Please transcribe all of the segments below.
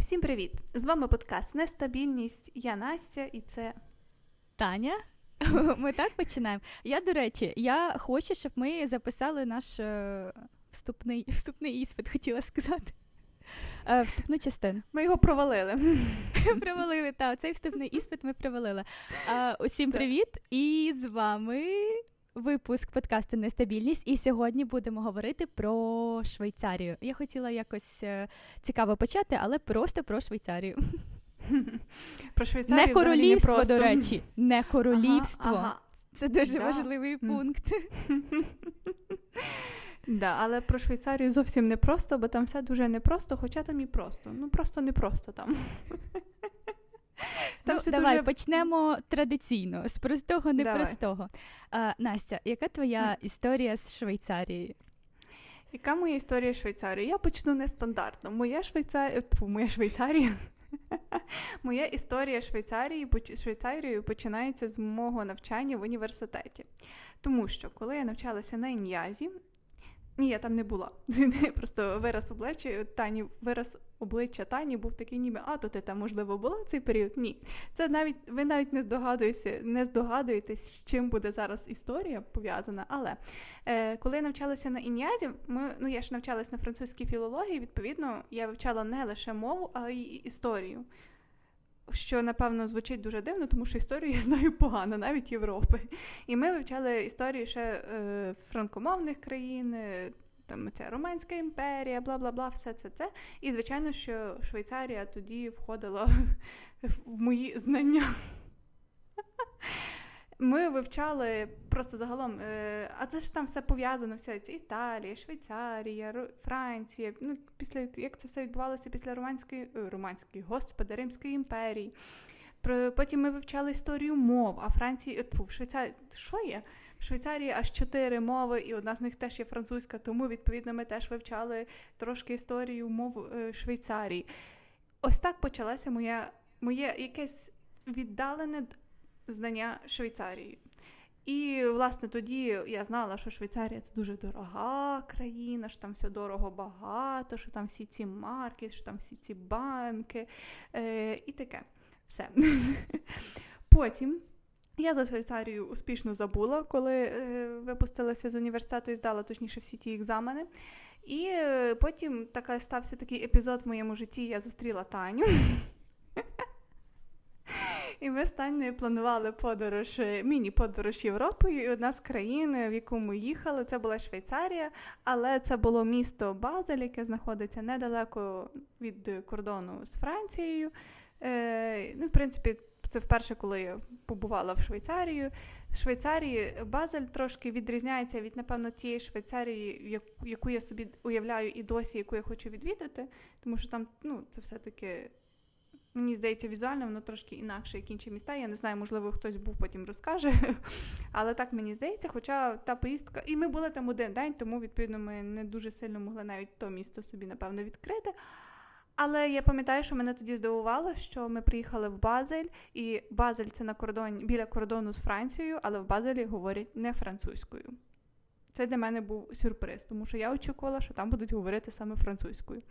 Всім привіт! З вами подкаст Нестабільність. Я Настя і це Таня. Ми так починаємо. Я, до речі, я хочу, щоб ми записали наш е, вступний вступний іспит, хотіла сказати. Е, Вступну частину. Ми його провалили. Провалили, так, цей вступний іспит ми провалили. Е, усім привіт! І з вами випуск подкасту Нестабільність. І сьогодні будемо говорити про Швейцарію. Я хотіла якось е, цікаво почати, але просто про Швейцарію. Про Швейцарію Не королівство, не просто. до речі, не королівство. Ага, ага. Це дуже Да. важливий пункт. Да, але про Швейцарію зовсім не просто, бо там все дуже непросто, хоча там і просто. Ну просто не просто там. Там ну, все давай дуже- почнемо традиційно, з простого, непростого. А, Настя, яка твоя історія з Швейцарією? Яка моя історія Швейцарії? Я почну нестандартно. Моя Швейцарія, тьфу, моя Швейцарія. Моя історія Швейцарії Швейцарією починається з мого навчання в університеті. Тому що коли я навчалася на Ін'язі, ні, я там не була. Просто вираз обличчя Тані, вираз обличчя Тані був такий, ніби а то ти там можливо була в цей період. Ні, це навіть ви навіть не здогадуєтеся, не здогадуєтесь, з чим буде зараз історія пов'язана. Але е, коли я навчалася на ін'язі, ми ну я ж навчалась на французькій філології. Відповідно, я вивчала не лише мову, а й історію. Що напевно звучить дуже дивно, тому що історію я знаю погано, навіть Європи. І ми вивчали історію ще е, франкомовних країн, е, там ця Романська імперія, бла бла бла, все це це. І звичайно, що Швейцарія тоді входила в мої знання. Ми вивчали просто загалом, е, а це ж там все пов'язано, вся ця Італія, Швейцарія, Франція. Ну, після як це все відбувалося після Романської, е, Романської, господи, Римської імперії. Потім ми вивчали історію мов, а Франції, е, Швейцарії, що є? Швейцарії аж чотири мови, і одна з них теж є французька, тому відповідно ми теж вивчали трошки історію мов е, Швейцарії. Ось так почалося моя, моє якесь віддалене знання Швейцарії. І, власне, тоді я знала, що Швейцарія це дуже дорога країна, що там все дорого багато, що там всі ці марки, що там всі ці банки е, і таке. Все. Потім я за Швейцарію успішно забула, коли е, випустилася з університету і здала точніше всі ті екзамени. І е, потім така стався такий епізод в моєму житті. Я зустріла Таню. І ми з Танею планували подорож, е, міні-подорож Європою. І одна з країн, в яку ми їхали, це була Швейцарія, але це було місто Базель, яке знаходиться недалеко від кордону з Францією. Е, ну, в принципі, це вперше, коли я побувала в Швейцарію. В Швейцарії Базель трошки відрізняється від, напевно, тієї Швейцарії, яку я собі уявляю і досі, яку я хочу відвідати, тому що там ну, це все-таки. Мені здається, візуально воно трошки інакше, як інші міста. Я не знаю, можливо, хтось був потім розкаже. Але так мені здається, хоча та поїздка. І ми були там один день, тому відповідно ми не дуже сильно могли навіть то місто собі, напевно, відкрити. Але я пам'ятаю, що мене тоді здивувало, що ми приїхали в Базель, і Базель це на кордоні біля кордону з Францією, але в Базелі говорять не французькою. Це для мене був сюрприз, тому що я очікувала, що там будуть говорити саме французькою.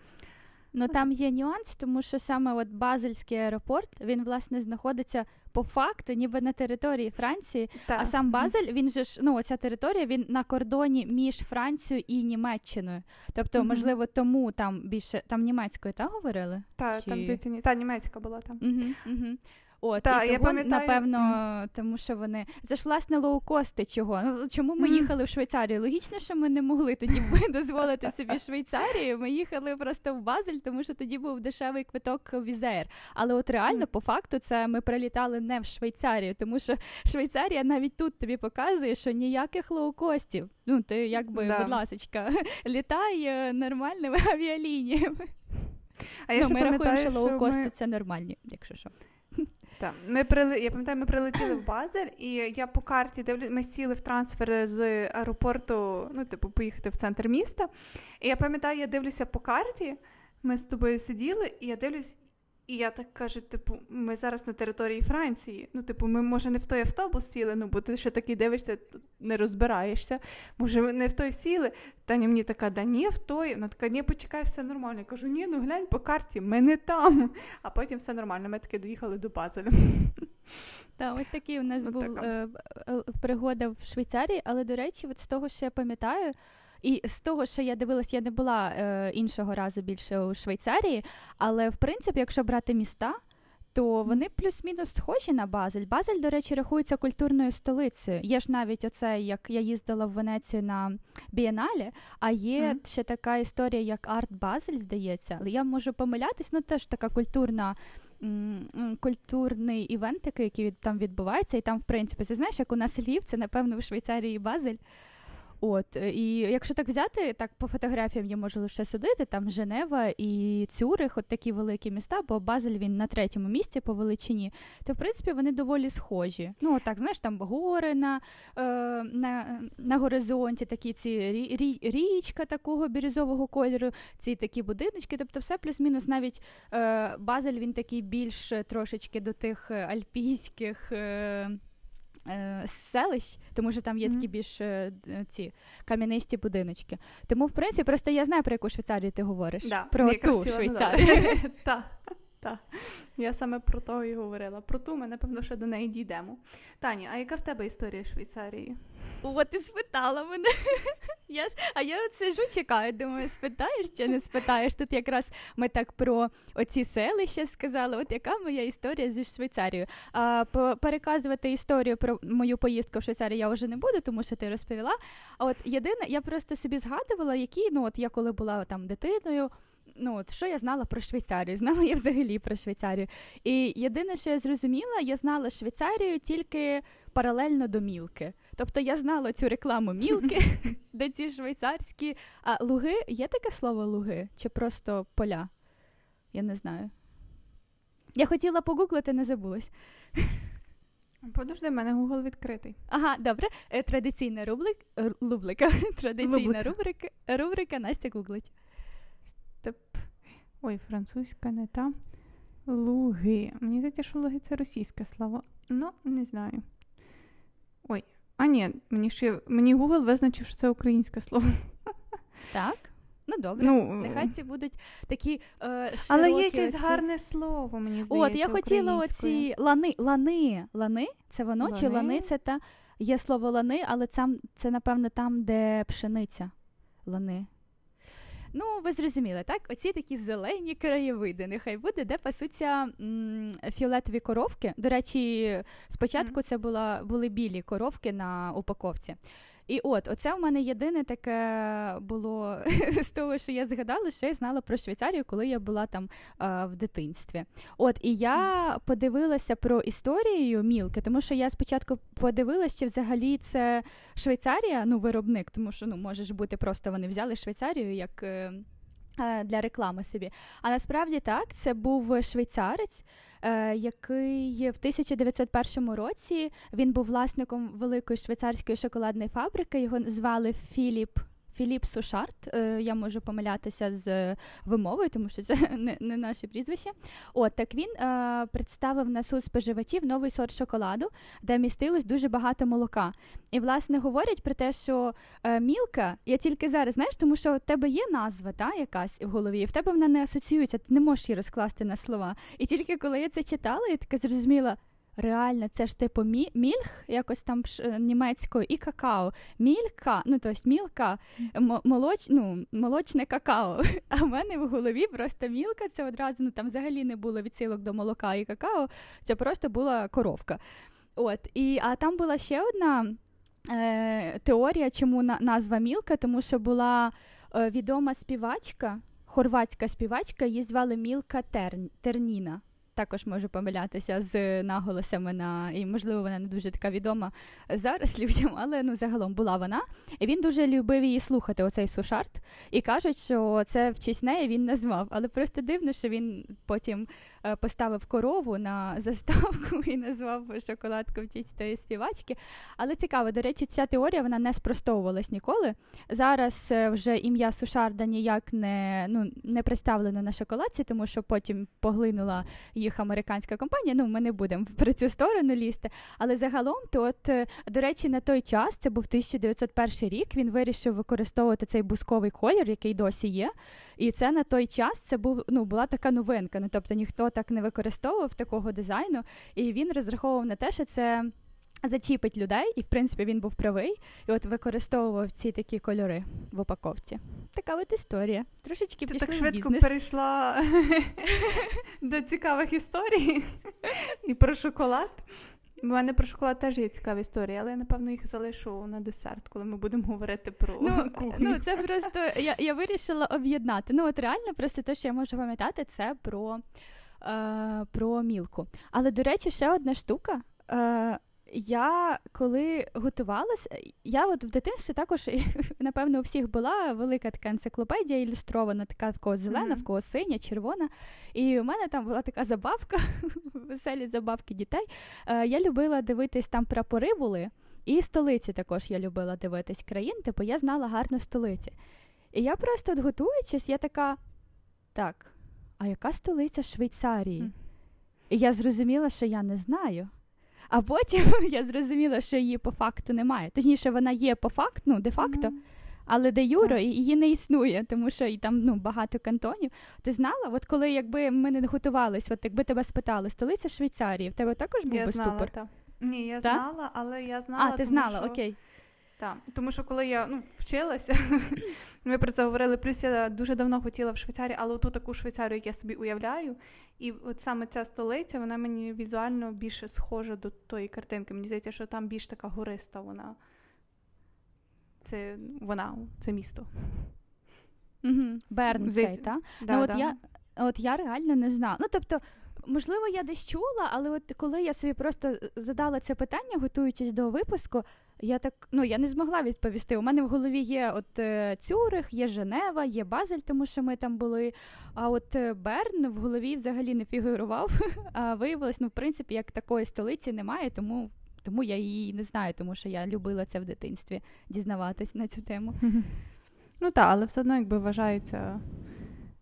Ну там є нюанс, тому що саме от Базельський аеропорт він власне знаходиться по факту, ніби на території Франції. Та. А сам Базель, він же ж ну оця територія, він на кордоні між Францією і Німеччиною. Тобто, Мгм. можливо, тому там більше там німецькою та говорили? Та, Чи- там здається, ні. Та німецька була там. Угу, угу. От, Та, і я того, пам'ятаю. напевно, тому що вони це ж власне лоукости чого? Ну чому ми їхали в Швейцарію? Логічно, що ми не могли тоді дозволити собі Швейцарію. Ми їхали просто в Базель, тому що тоді був дешевий квиток в Wizz Air. Але от реально, по факту, це ми прилітали не в Швейцарію, тому що Швейцарія навіть тут тобі показує, що ніяких лоукостів. Ну ти якби, Да. будь ласочка, літай е, нормальними авіалініями. А я ну, ще ми рахуємо, що лоукости ми... це нормальні, якщо що. Так, ми прили... Я пам'ятаю, ми прилетіли в Базель, і я по карті дивлю, ми сіли в трансфер з аеропорту, ну, типу, поїхати в центр міста. І я пам'ятаю, я дивлюся по карті, ми з тобою сиділи, і я дивлюсь, І я так кажу: типу, ми зараз на території Франції. Ну, типу, ми, може, не в той автобус сіли, ну, бо ти ще такий дивишся, не розбираєшся. Може, не в той сіли. Таня мені така, да ні, в той. Вона така, ні, почекай, все нормально. Я кажу, ні, ну глянь по карті, ми не там. А потім все нормально. Ми таки доїхали до Базеля. Так, ось такий у нас був е, е, пригода в Швейцарії, але, до речі, от з того, що я пам'ятаю. І з того, що я дивилась, я не була е, іншого разу більше у Швейцарії, але в принципі, якщо брати міста, то вони плюс-мінус схожі на Базель. Базель, до речі, рахується культурною столицею. Є ж навіть оце, як я їздила в Венецію на Бієналі, а є mm-hmm. ще така історія, як Арт Базель, здається. Але я можу помилятись, ну теж така культурна. Культурний івент, який там відбувається, і там, в принципі, ти знаєш, як у нас Львів, це напевно в Швейцарії Базель. От е, і якщо так взяти, так по фотографіям я можу лише судити. Там Женева і Цюрих, от такі великі міста, бо Базель він на третьому місці по величині, то в принципі вони доволі схожі. Ну так, знаєш, там гори на е, на, на горизонті, такі ці рі, річка такого бірюзового кольору, ці такі будиночки. Тобто, все плюс-мінус, навіть е, Базель він такий більш трошечки до тих альпійських. Е, селищ, тому що там є mm-hmm. такі більш е, ці кам'янисті будиночки. Тому, в принципі, просто я знаю, про яку Швейцарію ти говориш. Да, про ту Швейцарію. Так. Я саме про то і говорила. Про ту ми, напевно, ще до неї дійдемо. Тані, а яка в тебе історія Швейцарії? О, ти спитала мене. Я, А я от сижу, чекаю, думаю, спитаєш чи не спитаєш. Тут якраз ми так про оці селища сказали. От яка моя історія зі Швейцарією. А, Переказувати історію про мою поїздку в Швейцарію я вже не буду, тому що ти розповіла. А от єдине, я просто собі згадувала, які ну от я коли була там дитиною ну от що я знала про Швейцарію? Знала я взагалі про Швейцарію. І єдине, що я зрозуміла, я знала Швейцарію тільки паралельно до Мілки. Тобто я знала цю рекламу Мілки, де ці швейцарські. А луги є таке слово луги? Чи просто поля? Я не знаю. Я хотіла погуглити, не забулась. Подожди, в мене Google відкритий. Ага, добре. Е, традиційна рублик... Традиційна рубрика, рубрика Настя гуглить. Ой, французька не та. Луги. Мені здається, що луги це російське слово. Ну, не знаю. Ой. А ні, мені ще мені Google визначив, що це українське слово. Так. Ну, добре, ну, нехай ці будуть такі. е, широкі Але є якесь оці... гарне слово, мені здається. От, я хотіла оці лани. Лани. Лани? Це воно? Лани? Чи лани це та. Є слово лани, але це, це, напевно, там, де пшениця. Лани. Ну, ви зрозуміли, так? Оці такі зелені краєвиди. Нехай буде, де пасуться м- фіолетові коровки. До речі, спочатку це була, були білі коровки на упаковці. І от, оце у мене єдине таке було з того, що я згадала, що я знала про Швейцарію, коли я була там а, в дитинстві. От, і я подивилася про історію Мілки, тому що я спочатку подивилася, чи взагалі це Швейцарія, ну, виробник, тому що ну, може ж бути просто вони взяли Швейцарію як. Е, для реклами собі. А насправді так, це був швейцарець, який в 1901 році він був власником великої швейцарської шоколадної фабрики. Його звали Філіп Філіп Сушарт. Е, я можу помилятися з вимовою, тому що це не не наше прізвище. От так він е, представив на суд споживачів новий сорт шоколаду, де містилось дуже багато молока. І, власне, говорять про те, що е, мілка, я тільки зараз знаєш, тому що у тебе є назва та, якась в голові, і в тебе вона не асоціюється, ти не можеш її розкласти на слова. І тільки коли я це читала, я така зрозуміла реально, це ж типу мі- мільх, якось там е, німецькою, і какао. Мілька, ну тобто мілка, м- молоч, ну, молочне какао. А в мене в голові просто мілка, це одразу ну там взагалі не було відсилок до молока і какао, це просто була коровка. От, і, А там була ще одна е, теорія, чому на- назва Мілка, тому що була е, відома співачка, хорватська співачка, її звали Мілка Терн- Терніна також можу помилятися з наголосами на і, можливо, вона не дуже така відома зараз людям, але ну загалом була вона. І він дуже любив її слухати, оцей сушарт, і кажуть, що це в честь неї він назвав. Але просто дивно, що він потім поставив корову на заставку і назвав шоколадку в честь тої співачки. Але цікаво, до речі, ця теорія вона не спростовувалась ніколи. Зараз е, вже ім'я Сушарда ніяк не ну, не представлено на шоколадці, тому що потім поглинула їх американська компанія. Ну, ми не будемо про цю сторону лізти. Але загалом, то от, е, до речі, на той час, це був 1901 рік, він вирішив використовувати цей бусковий колір, який досі є. І це на той час це був ну була така новинка. Ну тобто ніхто так не використовував такого дизайну, і він розраховував на те, що це. Зачіпить людей, і в принципі він був правий, і от використовував ці такі кольори в упаковці. Така от історія. Трошечки Ти пішли так в швидко бізнес. перейшла до цікавих історій і про шоколад. У мене про шоколад теж є цікаві історії, але я напевно їх залишу на десерт, коли ми будемо говорити про Ну, кухню. ну це просто я, я вирішила об'єднати. Ну, от реально, просто те, що я можу пам'ятати, це про, е, про мілку. Але, до речі, ще одна штука. Е, я коли готувалася, я от в дитинстві також, напевно, у всіх була велика така енциклопедія ілюстрована, така в кого зелена, Мгм. в кого синя, червона. І у мене там була така забавка, веселі забавки дітей. Е, я любила дивитись, там прапори були, і столиці також я любила дивитись країн, типу я знала гарно столиці. І я просто от готуючись, я така, так, а яка столиця Швейцарії? Мгм. І я зрозуміла, що я не знаю. А потім я зрозуміла, що її по факту немає. Точніше, вона є по факту, ну, де-факто, Мгм. але де юро Так. її не існує, тому що і там ну, багато кантонів. Ти знала, от коли якби ми не готувались, от якби тебе спитали, столиця Швейцарії, в тебе також був Я би знала, ступор? та. Ні, я Та? знала, але я знала. А, ти тому знала, що... окей. Так, тому що коли я ну, вчилася, ми про це говорили. Плюс я дуже давно хотіла в Швейцарії, але ту таку Швейцарію, як я собі уявляю. І от саме ця столиця, вона мені візуально більше схожа до тої картинки. Мені здається, що там більш така гориста вона. Це вона, це місто. Угу. Берн цей, так? Да, ну, от, да. я, от я реально не знала. Ну, тобто, можливо, я десь чула, але от коли я собі просто задала це питання, готуючись до випуску, я так ну я не змогла відповісти. У мене в голові є от е, Цюрих, є Женева, є Базель, тому що ми там були. А от е, Берн в голові взагалі не фігурував. А виявилось, ну в принципі, як такої столиці немає, тому. Тому я її не знаю, тому що я любила це в дитинстві дізнаватись на цю тему. Ну так, але все одно якби вважається.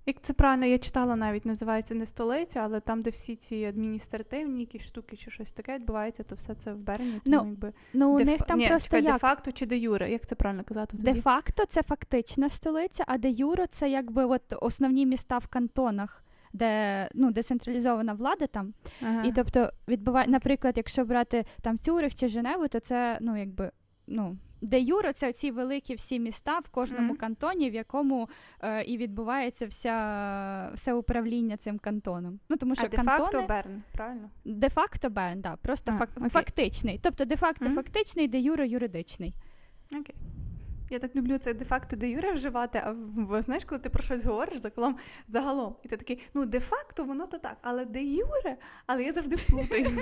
Як це правильно, я читала навіть, називається не столиця, але там, де всі ці адміністративні якісь штуки чи щось таке відбувається, то все це в Берні. Ну, якби Ну, у де них там Ні, просто чекай, як? де-факто чи де юре? Як це правильно казати? Тобі? Де-факто це фактична столиця, а де юро це якби от основні міста в кантонах, де ну, децентралізована влада там. Ага. І тобто відбуває, наприклад, якщо брати там Цюрих чи Женеву, то це ну якби ну. Де Юро, це ці великі всі міста в кожному Мгм. кантоні, в якому е, і відбувається вся, все управління цим кантоном. Ну тому що а де-факто Берн, правильно? де-факто Берн, да, просто А, фак, фактичний. Тобто де-факто Мгм. фактичний, де Юро юридичний. Окей. Я так люблю це де-факто де юре вживати, а в- знаєш, коли ти про щось говориш загалом, загалом, і ти такий, ну де-факто воно то так, але де юре, але я завжди плутаю.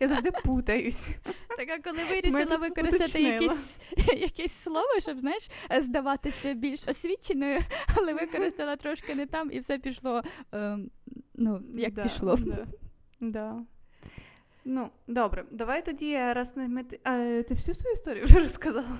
Я завжди путаюсь. Так, а коли вирішила використати якісь, якесь, слово, щоб знаєш, здаватися більш освіченою, але використала трошки не там, і все пішло. ем, ну, як Да, пішло. Да. Да. Ну, добре, давай тоді раз не ми. А, ти всю свою історію вже розказала?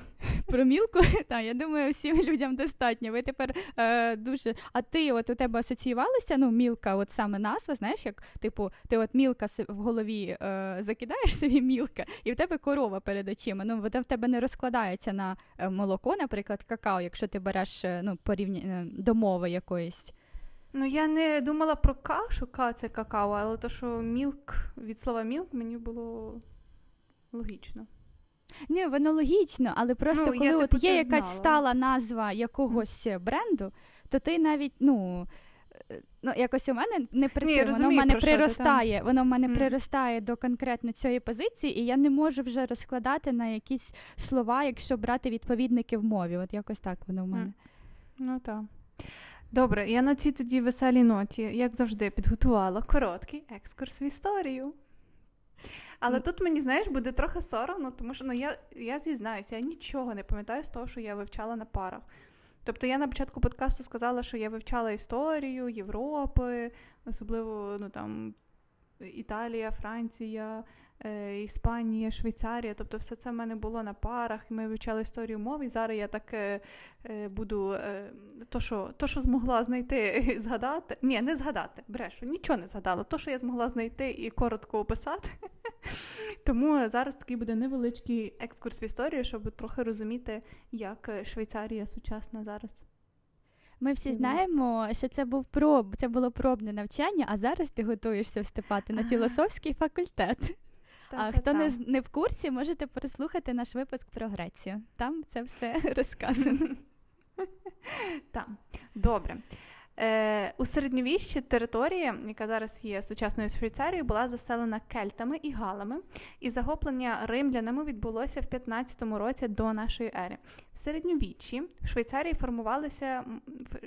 Про мілку, так, я думаю, всім людям достатньо. Ви тепер е, дуже. А ти, от у тебе асоціювалася, ну, мілка, от саме назва, знаєш, як типу, ти от мілка в голові е, закидаєш собі мілка, і в тебе корова перед очима. Ну, вона в тебе не розкладається на е, молоко, наприклад, какао, якщо ти береш е, ну, порівня... е, до мови якоїсь. Ну, я не думала про кашу, ка це какао, але то, що мілк від слова мілк мені було логічно. Ні, воно логічно, але просто Ну, я, коли типу, от є якась знала. стала назва якогось бренду, то ти навіть, ну. Ну, якось у мене не працює, воно в мене ти, приростає, воно в мене Мгм. приростає до конкретно цієї позиції, і я не можу вже розкладати на якісь слова, якщо брати відповідники в мові. От якось так воно в мене. Ну так. Добре, я на цій тоді веселій ноті, як завжди, підготувала короткий екскурс в історію. Але тут мені, знаєш, буде трохи соромно, тому що ну, я я зізнаюся, я нічого не пам'ятаю з того, що я вивчала на парах. Тобто я на початку подкасту сказала, що я вивчала історію Європи, особливо ну, там, Італія, Франція, Іспанія, Швейцарія. Тобто, все це в мене було на парах, ми вивчали історію мов, і зараз я так е, е буду е, то, що то, що змогла знайти, згадати. Ні, не згадати, брешу, нічого не згадала. То, що я змогла знайти і коротко описати. Тому зараз такий буде невеличкий екскурс в історію, щоб трохи розуміти, як Швейцарія сучасна зараз. Ми всі знаємо, що це був проб, це було пробне навчання, а зараз ти готуєшся вступати на філософський факультет. А хто не не в курсі, можете переслухати наш випуск про Грецію. Там це все розказано. Так, добре. Е, У середньовіччі територія, яка зараз є сучасною Швейцарією, була заселена кельтами і галами, і захоплення римлянами відбулося в 15 році до нашої ери. В середньовіччі в Швейцарії формувалися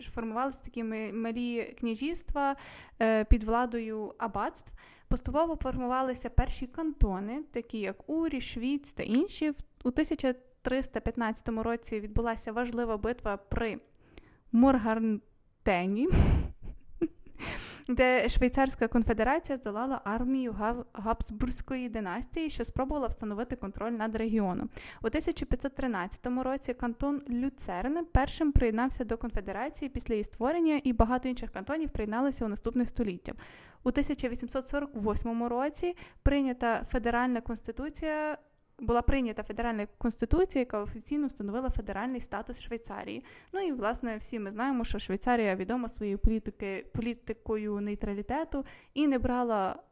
формувалися такі малі княжівства е, під владою аббатств. Поступово формувалися перші кантони, такі як Урі, Швіц та інші. У 1315 році відбулася важлива битва при Морган. Де Швейцарська конфедерація здолала армію Габсбурзької династії, що спробувала встановити контроль над регіоном. У 1513 році кантон Люцерн першим приєднався до конфедерації після її створення, і багато інших кантонів приєдналися у наступних століттях. У 1848 році прийнята федеральна конституція була прийнята федеральна конституція, яка офіційно встановила федеральний статус Швейцарії. Ну і власне всі ми знаємо, що Швейцарія відома своєю політики, політикою нейтралітету і не брала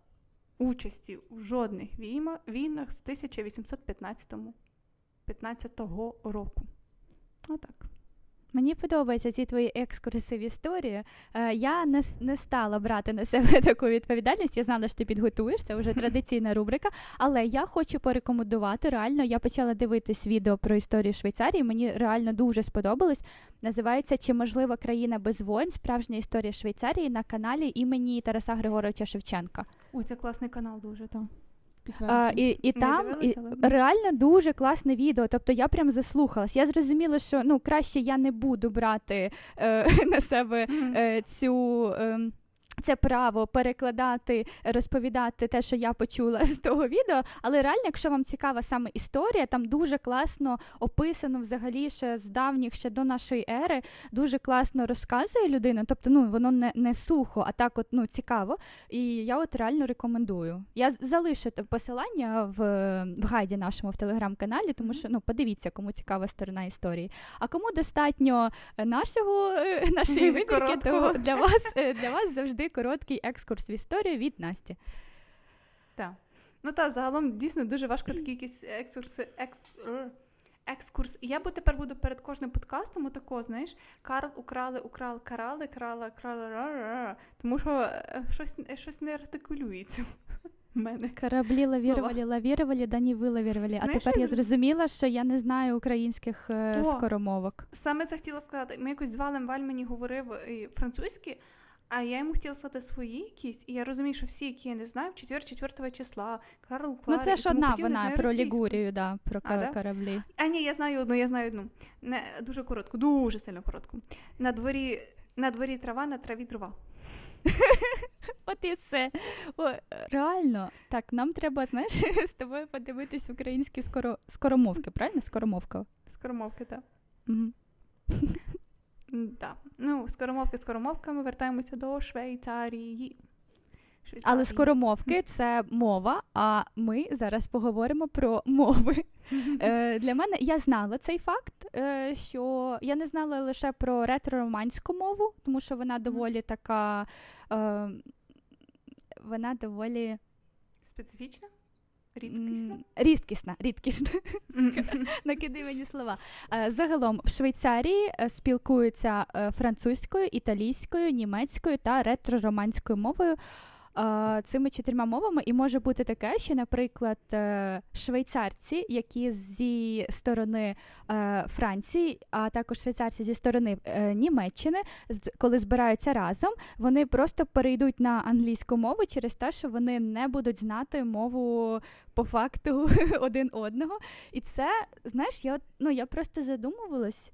участі у жодних війнах з 1815 15 року. Отак. Мені подобаються ці твої екскурси в історію. Е, я не не стала брати на себе таку відповідальність. Я знала, що ти підготуєш, це вже традиційна рубрика. Але я хочу порекомендувати. Реально, я почала дивитись відео про історію Швейцарії. Мені реально дуже сподобалось. Називається Чи можлива країна без воїн? Справжня історія Швейцарії на каналі імені Тараса Григоровича Шевченка. Ой, це класний канал, дуже там. А, І і там і, реально дуже класне відео. Тобто я прям заслухалась. Я зрозуміла, що ну краще я не буду брати е, на себе е, цю. Е, це право перекладати, розповідати те, що я почула з того відео. Але реально, якщо вам цікава саме історія, там дуже класно описано взагалі ще з давніх ще до нашої ери, дуже класно розказує людина. Тобто, ну воно не не сухо, а так от ну цікаво. І я от реально рекомендую. Я залишу посилання в в гайді нашому в телеграм-каналі, тому що ну подивіться, кому цікава сторона історії. А кому достатньо нашого нашої вибірки, то для вас для вас завжди короткий екскурс в історію від Насті. Так. Ну так, загалом дійсно дуже важко такі якісь екскурси. Екс... Екскурс. Я бо тепер буду перед кожним подкастом отако, знаєш, Карл украли, украл, карали, крала, крала, тому що е, щось щось не артикулюється. в Мене. Кораблі лавірували, лавірували, дані ви лавірували. А тепер я зрозуміла, що я не знаю українських е, О, скоромовок. Саме це хотіла сказати. Ми якось з Валем Валь мені говорив е, французьки, а я йому хотіла сказати свої якісь, і я розумію, що всі, які я не знаю, 4-4 числа, Карл Клар, Ну це ж одна вона про Лігурію, да, про а, да? кораблі. А ні, я знаю одну, я знаю одну. Не, Дуже коротку, дуже сильно коротку. На дворі на дворі трава, на траві дрова. От і все. О, Реально, так, нам треба, знаєш, з тобою подивитись українські скоро... скоромовки, правильно? Скоромовка? Скоромовки, так. Угу. Да. Ну, скоромовки скоромовками вертаємося до Швейцарії. Швейцарії. Але скоромовки це мова, а ми зараз поговоримо про мови. Е, Для мене я знала цей факт, е, що я не знала лише про ретро-романську мову, тому що вона доволі така. Е, Вона доволі специфічна? Рідкісна? Рідкісна, рідкісна. Накиди мені слова. Е, загалом в Швейцарії е, спілкуються е, французькою, італійською, німецькою та ретро-романською мовою. Цими чотирма мовами, і може бути таке, що, наприклад, е, швейцарці, які зі сторони е, Франції, а також швейцарці зі сторони е, Німеччини, коли збираються разом, вони просто перейдуть на англійську мову через те, що вони не будуть знати мову по факту один одного. І це, знаєш, я ну я просто задумувалась.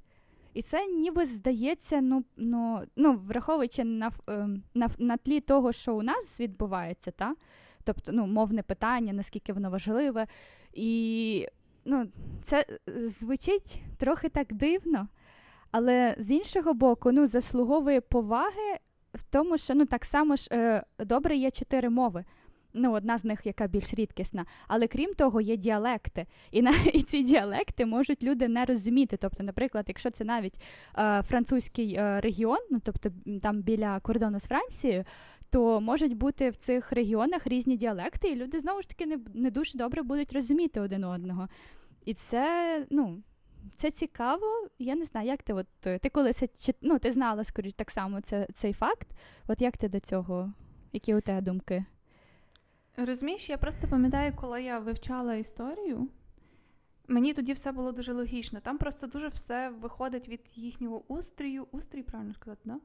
І це ніби здається, ну ну, ну враховуючи на ем, на, на тлі того, що у нас відбувається, та? тобто ну, мовне питання, наскільки воно важливе. І ну, це звучить трохи так дивно, але з іншого боку, ну, заслуговує поваги в тому, що ну, так само ж е, добре є чотири мови ну, одна з них, яка більш рідкісна. Але крім того, є діалекти. І на і ці діалекти можуть люди не розуміти. Тобто, наприклад, якщо це навіть е, французький е, регіон, ну тобто там біля кордону з Францією. То можуть бути в цих регіонах різні діалекти, і люди знову ж таки не не дуже добре будуть розуміти один одного. І це, ну, це цікаво. Я не знаю, як ти от ти коли це ну, ти знала, скоріш так само це, цей факт. От як ти до цього? Які у тебе думки? Розумієш, я просто пам'ятаю, коли я вивчала історію, мені тоді все було дуже логічно. Там просто дуже все виходить від їхнього устрою. Устрій, правильно сказати, да?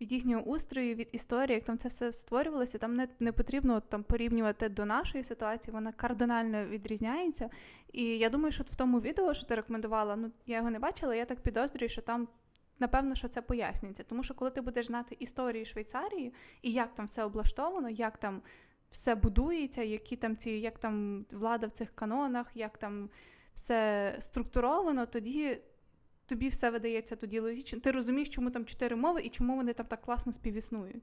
Від їхнього устрою, від історії, як там це все створювалося, там не не потрібно там порівнювати до нашої ситуації, вона кардинально відрізняється. І я думаю, що в тому відео, що ти рекомендувала, ну я його не бачила, я так підозрюю, що там. Напевно, що це пояснюється, тому що коли ти будеш знати історію Швейцарії і як там все облаштовано, як там все будується, які там ці, як там влада в цих канонах, як там все структуровано, тоді тобі все видається тоді логічно. Ти розумієш, чому там чотири мови і чому вони там так класно співіснують.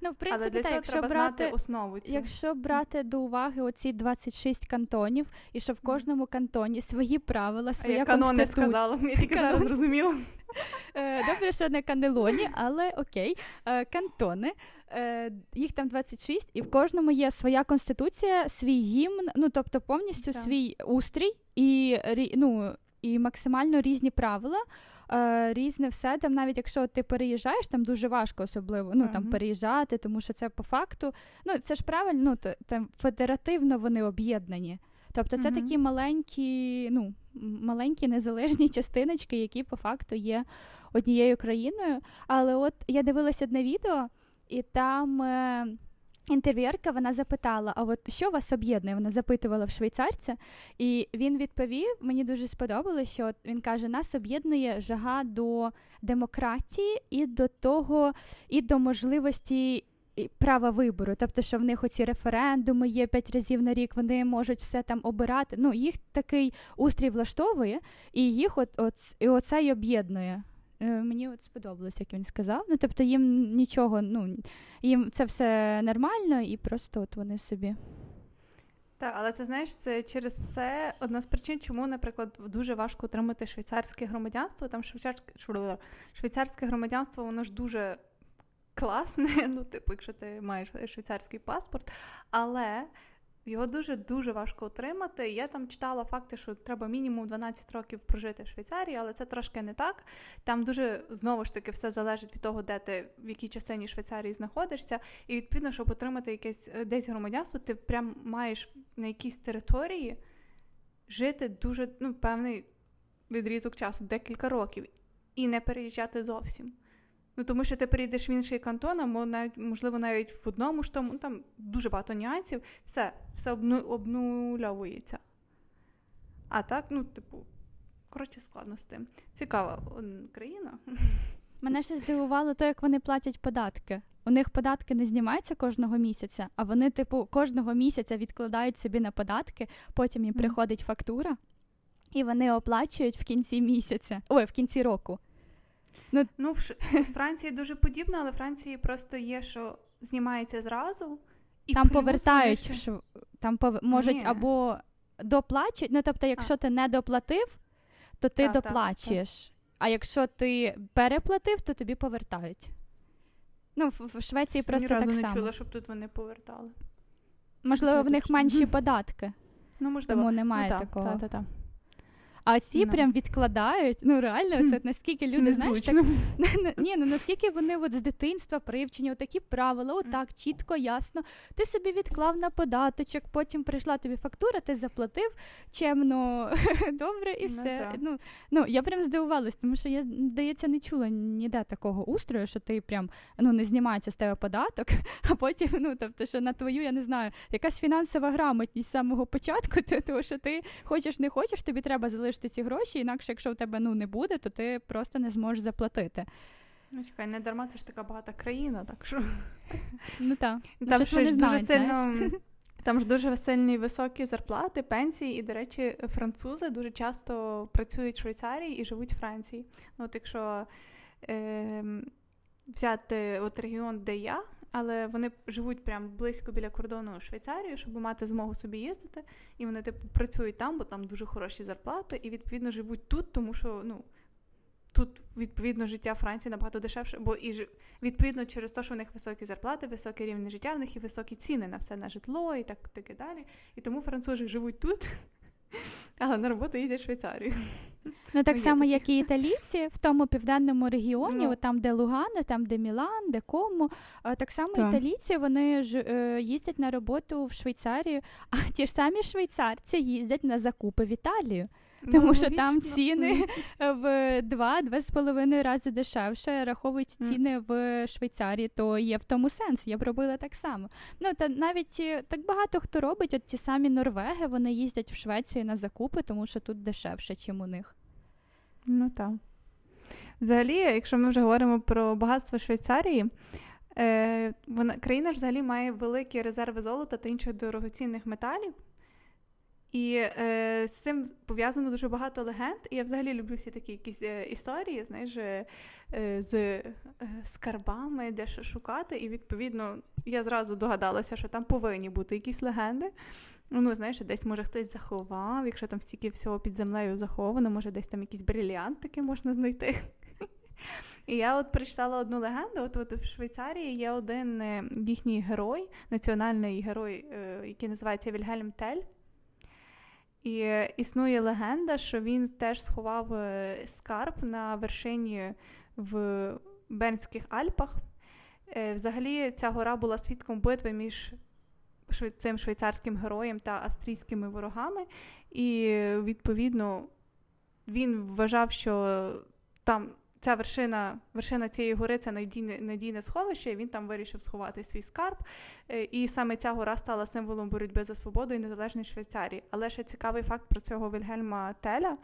Ну, в принципі, Але для так, цього якщо треба брати, знати основу. Цю. Якщо брати до уваги оці 26 кантонів, і що в кожному кантоні свої правила, своя а я канони сказала, я тільки зараз зрозуміла. Е, добре, що не канелоні, але окей. Е, кантони. Е, їх там 26, і в кожному є своя конституція, свій гімн, ну тобто повністю так. свій устрій і ну, і максимально різні правила. Різне все там, навіть якщо ти переїжджаєш, там дуже важко особливо ну, uh-huh. там переїжджати, тому що це по факту. Ну це ж правильно, ну, то, там федеративно вони об'єднані. Тобто це uh-huh. такі маленькі, ну, маленькі незалежні частиночки, які по факту є однією країною. Але от я дивилася одне відео, і там. Е- Інтерв'єрка вона запитала: а от що вас об'єднує? Вона запитувала в швейцарця, і він відповів: мені дуже сподобалося, що він каже: нас об'єднує жага до демократії і до того, і до можливості права вибору. Тобто, що в них оці референдуми є п'ять разів на рік, вони можуть все там обирати. Ну, їх такий устрій влаштовує, і їх от, от і оце й об'єднує. Е, мені от сподобалось, як він сказав. Ну, тобто їм нічого, ну їм це все нормально, і просто от вони собі. Так, але це знаєш, це через це одна з причин, чому, наприклад, дуже важко отримати швейцарське громадянство. Там швейцарське швейцарське громадянство, воно ж дуже класне. Ну, типу, якщо ти маєш швейцарський паспорт, але його дуже-дуже важко отримати. Я там читала факти, що треба мінімум 12 років прожити в Швейцарії, але це трошки не так. Там дуже знову ж таки все залежить від того, де ти в якій частині Швейцарії знаходишся. І відповідно, щоб отримати якесь е, десь громадянство, ти прям маєш на якійсь території жити дуже ну, певний відрізок часу, декілька років, і не переїжджати зовсім. Ну, тому що ти перейдеш в інший кантон, або навіть, можливо, навіть в одному ж тому, ну, там дуже багато нюансів, все все обну, обнульовується. А так, ну, типу, коротше, складно з тим. Цікава країна. Мене ще здивувало те, як вони платять податки. У них податки не знімаються кожного місяця, а вони, типу, кожного місяця відкладають собі на податки, потім їм приходить фактура, і вони оплачують в кінці місяця, ой, в кінці року. Ну, ну в Франції дуже подібно, але в Франції просто є, що знімається зразу. І Там повертають, ще... що там пов... можуть Ні. або доплачують. Ну, тобто, якщо а. ти не доплатив, то ти так, доплачуєш. Так, а якщо ти переплатив, то тобі повертають. Ну, в, в Швеції просто так само. Я не чула, щоб тут вони повертали. Можливо, в них менші податки. Ну, можливо. Тому немає ну, такого. Та, та, А ці no. прям відкладають. Ну реально, це наскільки люди знаєш, так ні, ну наскільки вони от з дитинства привчені, такі правила, отак чітко, ясно. Ти собі відклав на податочок, потім прийшла тобі фактура, ти заплатив чемно, добре, і ну все. Ну, ну я прям здивувалась, тому що я здається не чула ніде такого устрою, що ти прям ну не знімається з тебе податок, а потім, ну тобто, що на твою, я не знаю, якась фінансова грамотність з самого початку, тому що ти хочеш не хочеш, тобі треба залишити ці гроші, інакше, якщо в тебе ну не буде, то ти просто не зможеш заплатити. Ну, чекай, не дарма, це ж така багата країна, так що. Ну так. Ну, там ще ж дуже сильно. Там ж дуже сильні високі зарплати, пенсії, і, до речі, французи дуже часто працюють в Швейцарії і живуть в Франції. Ну, от якщо е, взяти от регіон, де я, але вони живуть прямо близько біля кордону Швейцарії, щоб мати змогу собі їздити. І вони типу працюють там, бо там дуже хороші зарплати, і відповідно живуть тут, тому що ну. Тут, відповідно, життя Франції набагато дешевше, бо і відповідно через те, що в них високі зарплати, високий рівень життя, в них і високі ціни на все на житло і так таке далі. І тому французи живуть тут, але на роботу їздять в Швейцарію. Ну так само, як і італійці в тому південному регіоні, ну. там, де Лугана, там, де Мілан, де Кому. Так само так. італійці вони ж е, їздять на роботу в Швейцарію, а ті ж самі швейцарці їздять на закупи в Італію. Тому ну, що там ціни в два-два з половиною рази дешевше раховують ціни в Швейцарії, то є в тому сенс. Я б робила так само. Ну та навіть е, так багато хто робить, от ті самі Норвеги, вони їздять в Швецію на закупи, тому що тут дешевше, ніж у них. Ну так. Взагалі, якщо ми вже говоримо про багатство Швейцарії, е, вона країна ж взагалі має великі резерви золота та інших дорогоцінних металів. І е, з цим пов'язано дуже багато легенд. І я взагалі люблю всі такі якісь е, історії, знаєш, е, з е, скарбами, де що шукати. І відповідно я зразу догадалася, що там повинні бути якісь легенди. Ну, знаєш, десь може хтось заховав, якщо там стільки всього під землею заховано, може десь там якийсь бриліант таки можна знайти. І я от прочитала одну легенду. От от в Швейцарії є один е, їхній герой, національний герой, е, який називається Вільгельм Тель. І існує легенда, що він теж сховав е, скарб на вершині в Бернських Альпах. Е, взагалі, ця гора була свідком битви між цим швейцарським героєм та австрійськими ворогами. І, відповідно, він вважав, що там ця вершина вершина цієї гори це надійне надійне сховище, і він там вирішив сховати свій скарб. Е, і саме ця гора стала символом боротьби за свободу і незалежність Швейцарії. Але ще цікавий факт про цього Вільгельма Теля.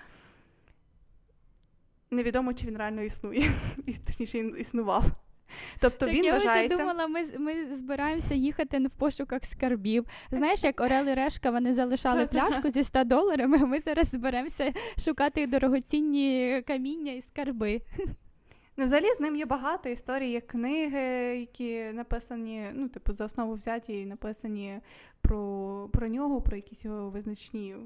Невідомо, чи він реально існує, точніше існував. Тобто так, він я вважається... вже думала, ми ми збираємося їхати в пошуках скарбів. Знаєш, як Орел і Решка вони залишали пляшку зі 100 доларами, ми зараз зберемося шукати дорогоцінні каміння і скарби. Ну, взагалі з ним є багато історій, є книги, які написані, ну, типу, за основу взяті і написані про про нього, про якісь його визначні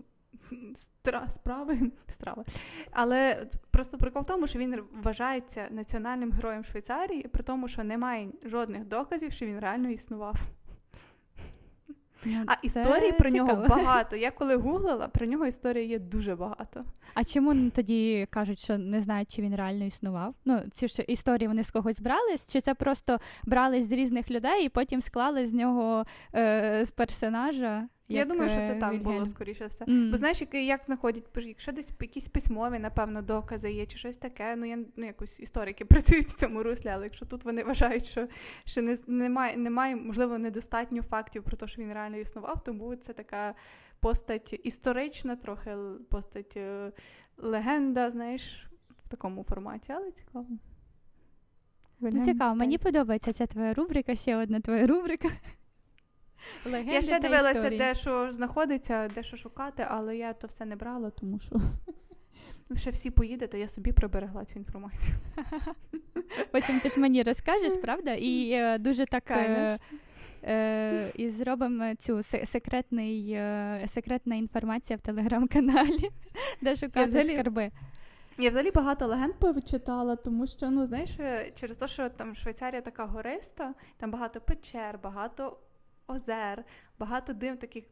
справи. страви. Але просто прикол в тому, що він вважається національним героєм Швейцарії, при тому, що немає жодних доказів, що він реально існував. Ну, а історій про цікаво. нього багато. Я коли гуглила, про нього історії є дуже багато. А чому тоді кажуть, що не знають, чи він реально існував? Ну, ці ж історії вони з когось брались, чи це просто брали з різних людей і потім склали з нього е, з персонажа? Як, Я думаю, що це так Вільгельм. було скоріше все. Mm. Бо знаєш, як, як знаходять, якщо десь якісь письмові, напевно, докази є, чи щось таке. Ну я ну якось історики працюють в цьому руслі, але якщо тут вони вважають, що ще не немає, немає, можливо, недостатньо фактів про те, що він реально існував, тому це така постать історична, трохи постать е, легенда, знаєш, в такому форматі, але цікаво. Ну, Цікаво, мені подобається ця твоя рубрика, ще одна твоя рубрика. Легенди Я ще дивилася, історії. де що знаходиться, де що шукати, але я то все не брала, тому що ще всі поїдете, я собі приберегла цю інформацію. Потім ти ж мені розкажеш, правда? І е, дуже так. Е, е, і зробимо цю секретний, е, секретна інформація в телеграм-каналі, де шукати взагалі, скарби. Я взагалі багато легенд повичитала, тому що, ну, знаєш, е, через те, що там Швейцарія така гориста, там багато печер, багато озер, багато див таких,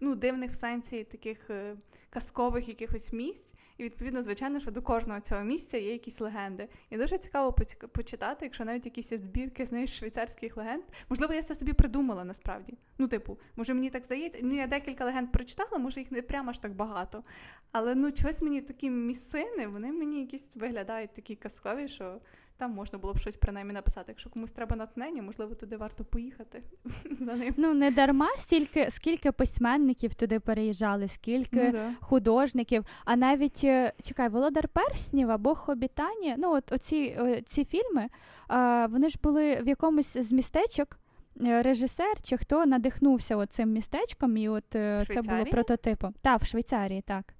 ну, дивних в сенсі таких е, казкових якихось місць. І відповідно, звичайно, що до кожного цього місця є якісь легенди. І дуже цікаво почитати, якщо навіть якісь збірки знаєш, швейцарських легенд. Можливо, я це собі придумала насправді. Ну, типу, може мені так здається. Ну, я декілька легенд прочитала, може їх не прямо аж так багато. Але ну чогось мені такі місцини, вони мені якісь виглядають такі казкові, що там можна було б щось принаймні написати. Якщо комусь треба натхнення, можливо, туди варто поїхати за ним. Ну не дарма стільки, скільки письменників туди переїжджали, скільки ну, да. художників, а навіть е, чекай, Володар Перснів або Хобітані. Ну, от оці ці фільми, вони ж були в якомусь з містечок. Е, режисер чи хто надихнувся цим містечком, і от е, це було прототипом. Так, в Швейцарії, так.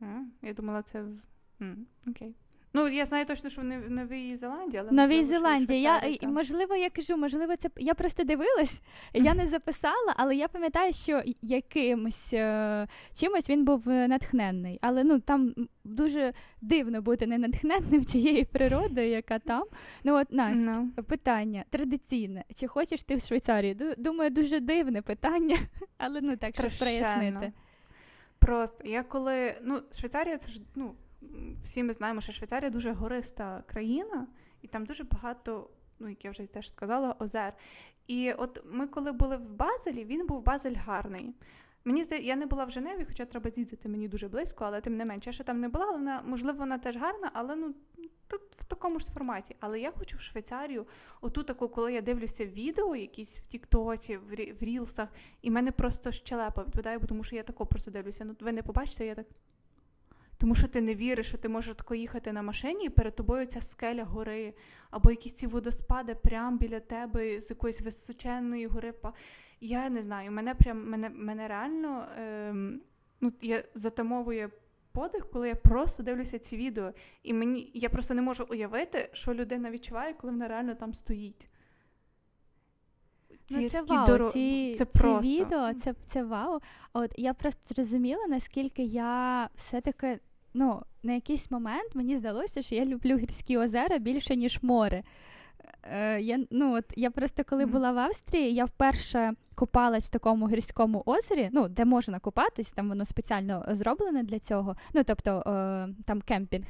А, Я думала, це в. Окей. Ну, я знаю точно, що в Новій Зеландії, але Новій Зеландії. Я там. можливо, я кажу, можливо, це я просто дивилась, я не записала, але я пам'ятаю, що якимось е, чимось він був е, натхненний. Але ну там дуже дивно бути не натхненним тією природою, яка там. Ну от Настя, no. Ну. питання традиційне. Чи хочеш ти в Швейцарію? Думаю, дуже дивне питання, але ну так щоб прояснити. Просто я коли ну Швейцарія, це ж ну всі ми знаємо, що Швейцарія дуже гориста країна, і там дуже багато, ну як я вже теж сказала, озер. І от ми, коли були в Базелі, він був Базель гарний. Мені здається, я не була в Женеві, хоча треба з'їздити мені дуже близько, але тим не менше, я ще там не була, вона, можливо, вона теж гарна, але ну тут в такому ж форматі. Але я хочу в Швейцарію, оту таку, коли я дивлюся відео, якісь в Тіктоці, в, Рілсах, і мене просто щелепа відповідає, тому що я тако просто дивлюся. Ну, ви не побачите, я так. Тому що ти не віриш, що ти можеш тако їхати на машині, і перед тобою ця скеля гори, або якісь ці водоспади прямо біля тебе з якоїсь височенної гори. Я не знаю, мене прям мене мене реально ем, ну, я затамовує подих, коли я просто дивлюся ці відео. І мені я просто не можу уявити, що людина відчуває, коли вона реально там стоїть. Ці, ну, це вау, дорог... ці, це просто. Ці відео, це це вау. От я просто зрозуміла, наскільки я все-таки ну, на якийсь момент мені здалося, що я люблю гірські озера більше, ніж море. Е, я ну, от, я просто коли була в Австрії, я вперше купалась в такому гірському озері, ну, де можна купатись, там воно спеціально зроблене для цього, ну, тобто е, там кемпінг.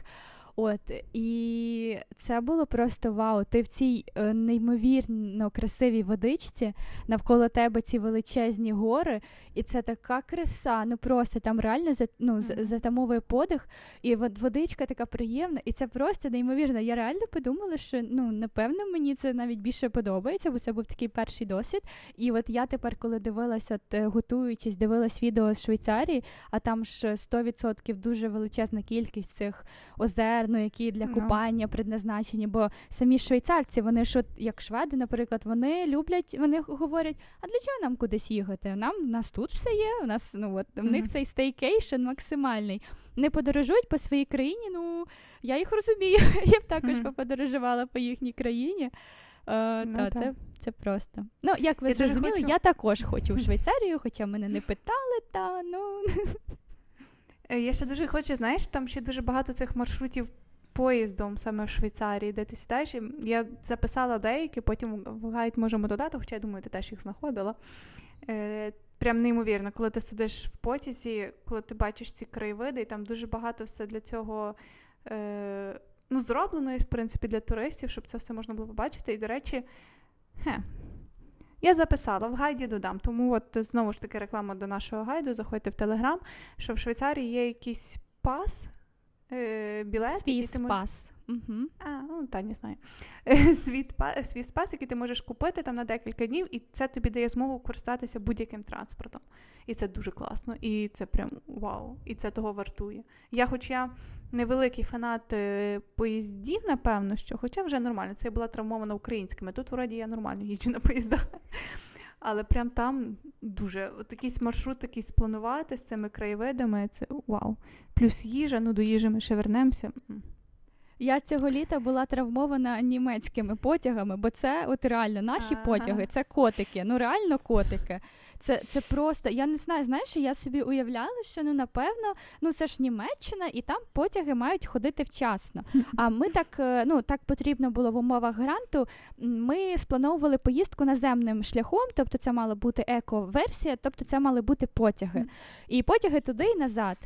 От і це було просто вау. Ти в цій е, неймовірно красивій водичці, навколо тебе ці величезні гори, і це така краса. Ну просто там реально ну, затамовує подих, і водичка така приємна, і це просто неймовірно. Я реально подумала, що ну напевно мені це навіть більше подобається, бо це був такий перший досвід. І от я тепер, коли дивилася, е, готуючись, дивилась відео з Швейцарії, а там ж 100% дуже величезна кількість цих озер ну, які для купання ну. предназначені. Бо самі швейцарці, вони ж, от, як шведи, наприклад, вони люблять, вони говорять: а для чого нам кудись їхати? Нам у нас тут все є. У нас ну от в mm-hmm. них цей staycation максимальний. Вони подорожують по своїй країні. Ну я їх розумію. Я б також mm-hmm. подорожувала по їхній країні. А, ну, та, Це це просто. Ну, як ви я зрозуміли, хочу... я також хочу в Швейцарію, хоча мене не питали, та ну. Е, я ще дуже хочу, знаєш, там ще дуже багато цих маршрутів поїздом саме в Швейцарії, де ти сідаєш. Я записала деякі, потім в гайд можемо додати, хоча я думаю, ти теж їх знаходила. Е, Прям неймовірно, коли ти сидиш в потязі, коли ти бачиш ці краєвиди, і там дуже багато все для цього е, ну, зроблено, в принципі, для туристів, щоб це все можна було побачити. І, до речі, хе, я записала в гайді додам, тому от знову ж таки реклама до нашого гайду. Заходьте в Телеграм, що в Швейцарії є якийсь пас, е, білет. Свій спас. Угу. А, ну та не знаю. Свій, свій спас, який ти можеш купити там на декілька днів, і це тобі дає змогу користатися будь-яким транспортом. І це дуже класно. І це прям вау. І це того вартує. Я, хоч я невеликий фанат е, поїздів, напевно, що, хоча вже нормально, це я була травмована українськими. Тут, вроді, я нормально їжджу на поїздах. Але прям там дуже от якийсь маршрут такий спланувати з цими краєвидами. Це вау. Плюс їжа, ну до їжі ми ще вернемося. Я цього літа була травмована німецькими потягами, бо це от реально наші ага. потяги, це котики, ну реально котики. Це це просто, я не знаю, знаєш, я собі уявляла, що ну напевно, ну це ж Німеччина, і там потяги мають ходити вчасно. А ми так е, ну так потрібно було в умовах гранту. Ми сплановували поїздку наземним шляхом, тобто це мала бути еко-версія, тобто це мали бути потяги. І потяги туди і назад.